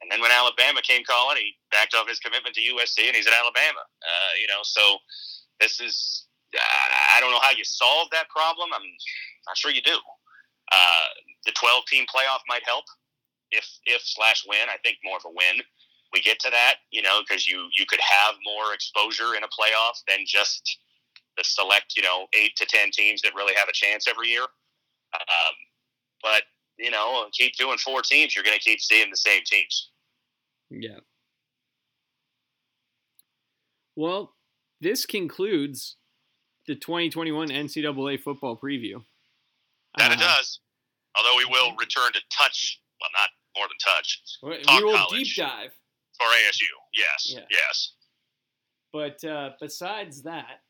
And then when Alabama came calling, he backed off his commitment to USC and he's at Alabama. Uh, you know, so this is I don't know how you solve that problem. I'm not sure you do. Uh, the 12 team playoff might help if if slash win. I think more of a win. We get to that, you know, because you you could have more exposure in a playoff than just the select, you know, eight to ten teams that really have a chance every year. Um, but you know, keep doing four teams, you're going to keep seeing the same teams. Yeah. Well, this concludes the 2021 NCAA football preview. That uh, it does. Although we will return to touch, well, not more than touch. We will deep dive for ASU. Yes, yeah. yes. But uh, besides that,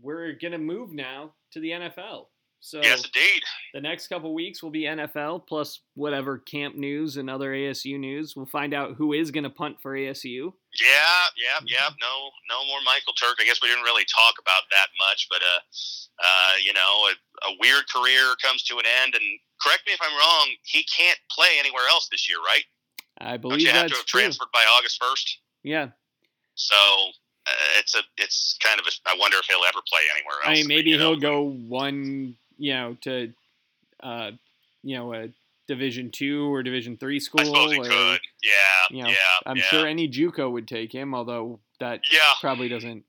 we're gonna move now to the NFL. So yes, indeed. The next couple weeks will be NFL plus whatever camp news and other ASU news. We'll find out who is going to punt for ASU. Yeah, yeah, yeah. No, no more Michael Turk. I guess we didn't really talk about that much, but uh, uh, you know, a, a weird career comes to an end. And correct me if I'm wrong. He can't play anywhere else this year, right? I believe Don't you have to have true. transferred by August first. Yeah. So uh, it's a, it's kind of a. I wonder if he'll ever play anywhere else. I mean, maybe know? he'll go one you know, to, uh, you know, a Division two or Division three school. I suppose he or, could. Yeah. You know, yeah. I'm yeah. sure any JUCO would take him, although that Yeah. probably doesn't.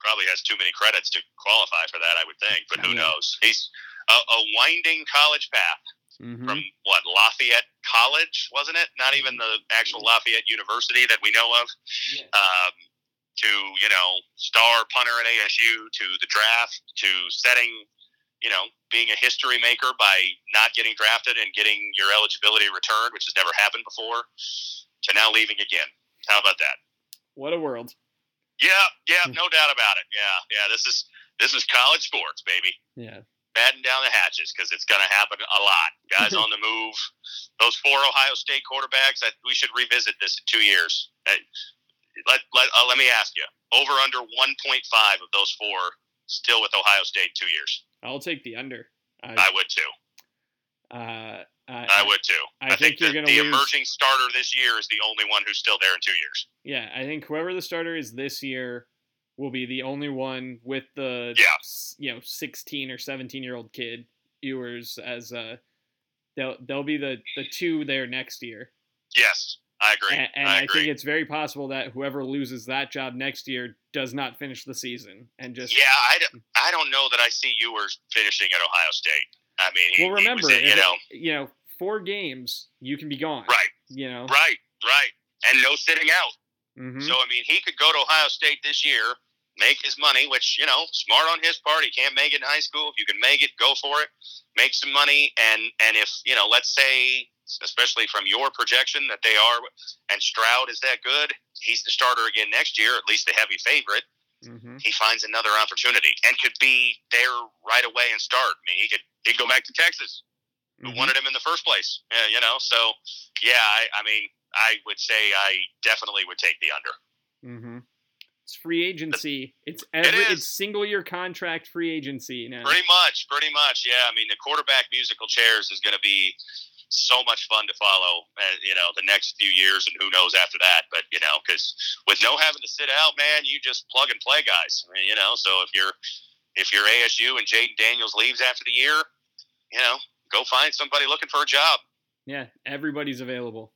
Probably has too many credits to qualify for that, I would think. But who Yeah. knows? He's a, a winding college path Mhm. from what Lafayette College, wasn't it? Not even the actual Lafayette University that we know of. um, to you know star punter at ASU to the draft to setting you know being a history maker by not getting drafted and getting your eligibility returned, which has never happened before, to now leaving again. How about that? What a world. Yeah, yeah, Hmm. no doubt about it. Yeah, yeah. This is this is college sports, baby. Yeah. Batten down the hatches because it's going to happen a lot. *laughs* Guys on the move. Those four Ohio State quarterbacks. I, we should revisit this in two years. Let let uh, let me ask you: over under one point five of those four still with Ohio State in two years? I'll take the under. I, I would too. uh, I, I would too. I think you're the, gonna the lose- emerging starter this year is the only one who's still there in two years. Yeah, I think whoever the starter is this year will be the only one with the Yeah. you know 16 or 17 year old kid Ewers as uh they'll they'll be the the two there next year. Yes, I agree. And, and I I, think it's very possible that whoever loses that job next year does not finish the season and just yeah, I, d- I don't know that I see Ewers finishing at Ohio State. I mean, he, well remember in- you know, you know four games you can be gone. right, You know. right, right, and no sitting out. Mhm. So I mean, he could go to Ohio State this year, make his money, which you know, smart on his part. He can't make it in high school. If you can make it, go for it. Make some money, and and if you know, let's say, especially from your projection that they are, and Stroud is that good, he's the starter again next year, at least the heavy favorite. Mhm. He finds another opportunity and could be there right away and start. I mean, he could he could go back to Texas who Mhm. wanted him in the first place. Yeah, you know, so yeah, I, I mean, I would say I definitely would take the under. Mm-hmm. It's free agency. It's every is. it's single year contract free agency now. Pretty much, pretty much. Yeah, I mean, the quarterback musical chairs is going to be so much fun to follow. Uh, you know, the next few years, and who knows after that. But you know, because with no having to sit out, man, you just plug and play guys. I mean, you know, so if you're if you're ASU and Jayden Daniels leaves after the year, you know, go find somebody looking for a job. Yeah, everybody's available.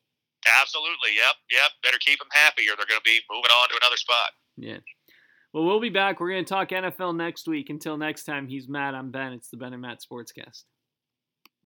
Absolutely. Yep. Yep. Better keep them happy, or they're going to be moving on to another spot. Yeah. Well, we'll be back. We're going to talk NFL next week. Until next time, he's Matt. I'm Ben. It's the Ben and Matt Sportscast.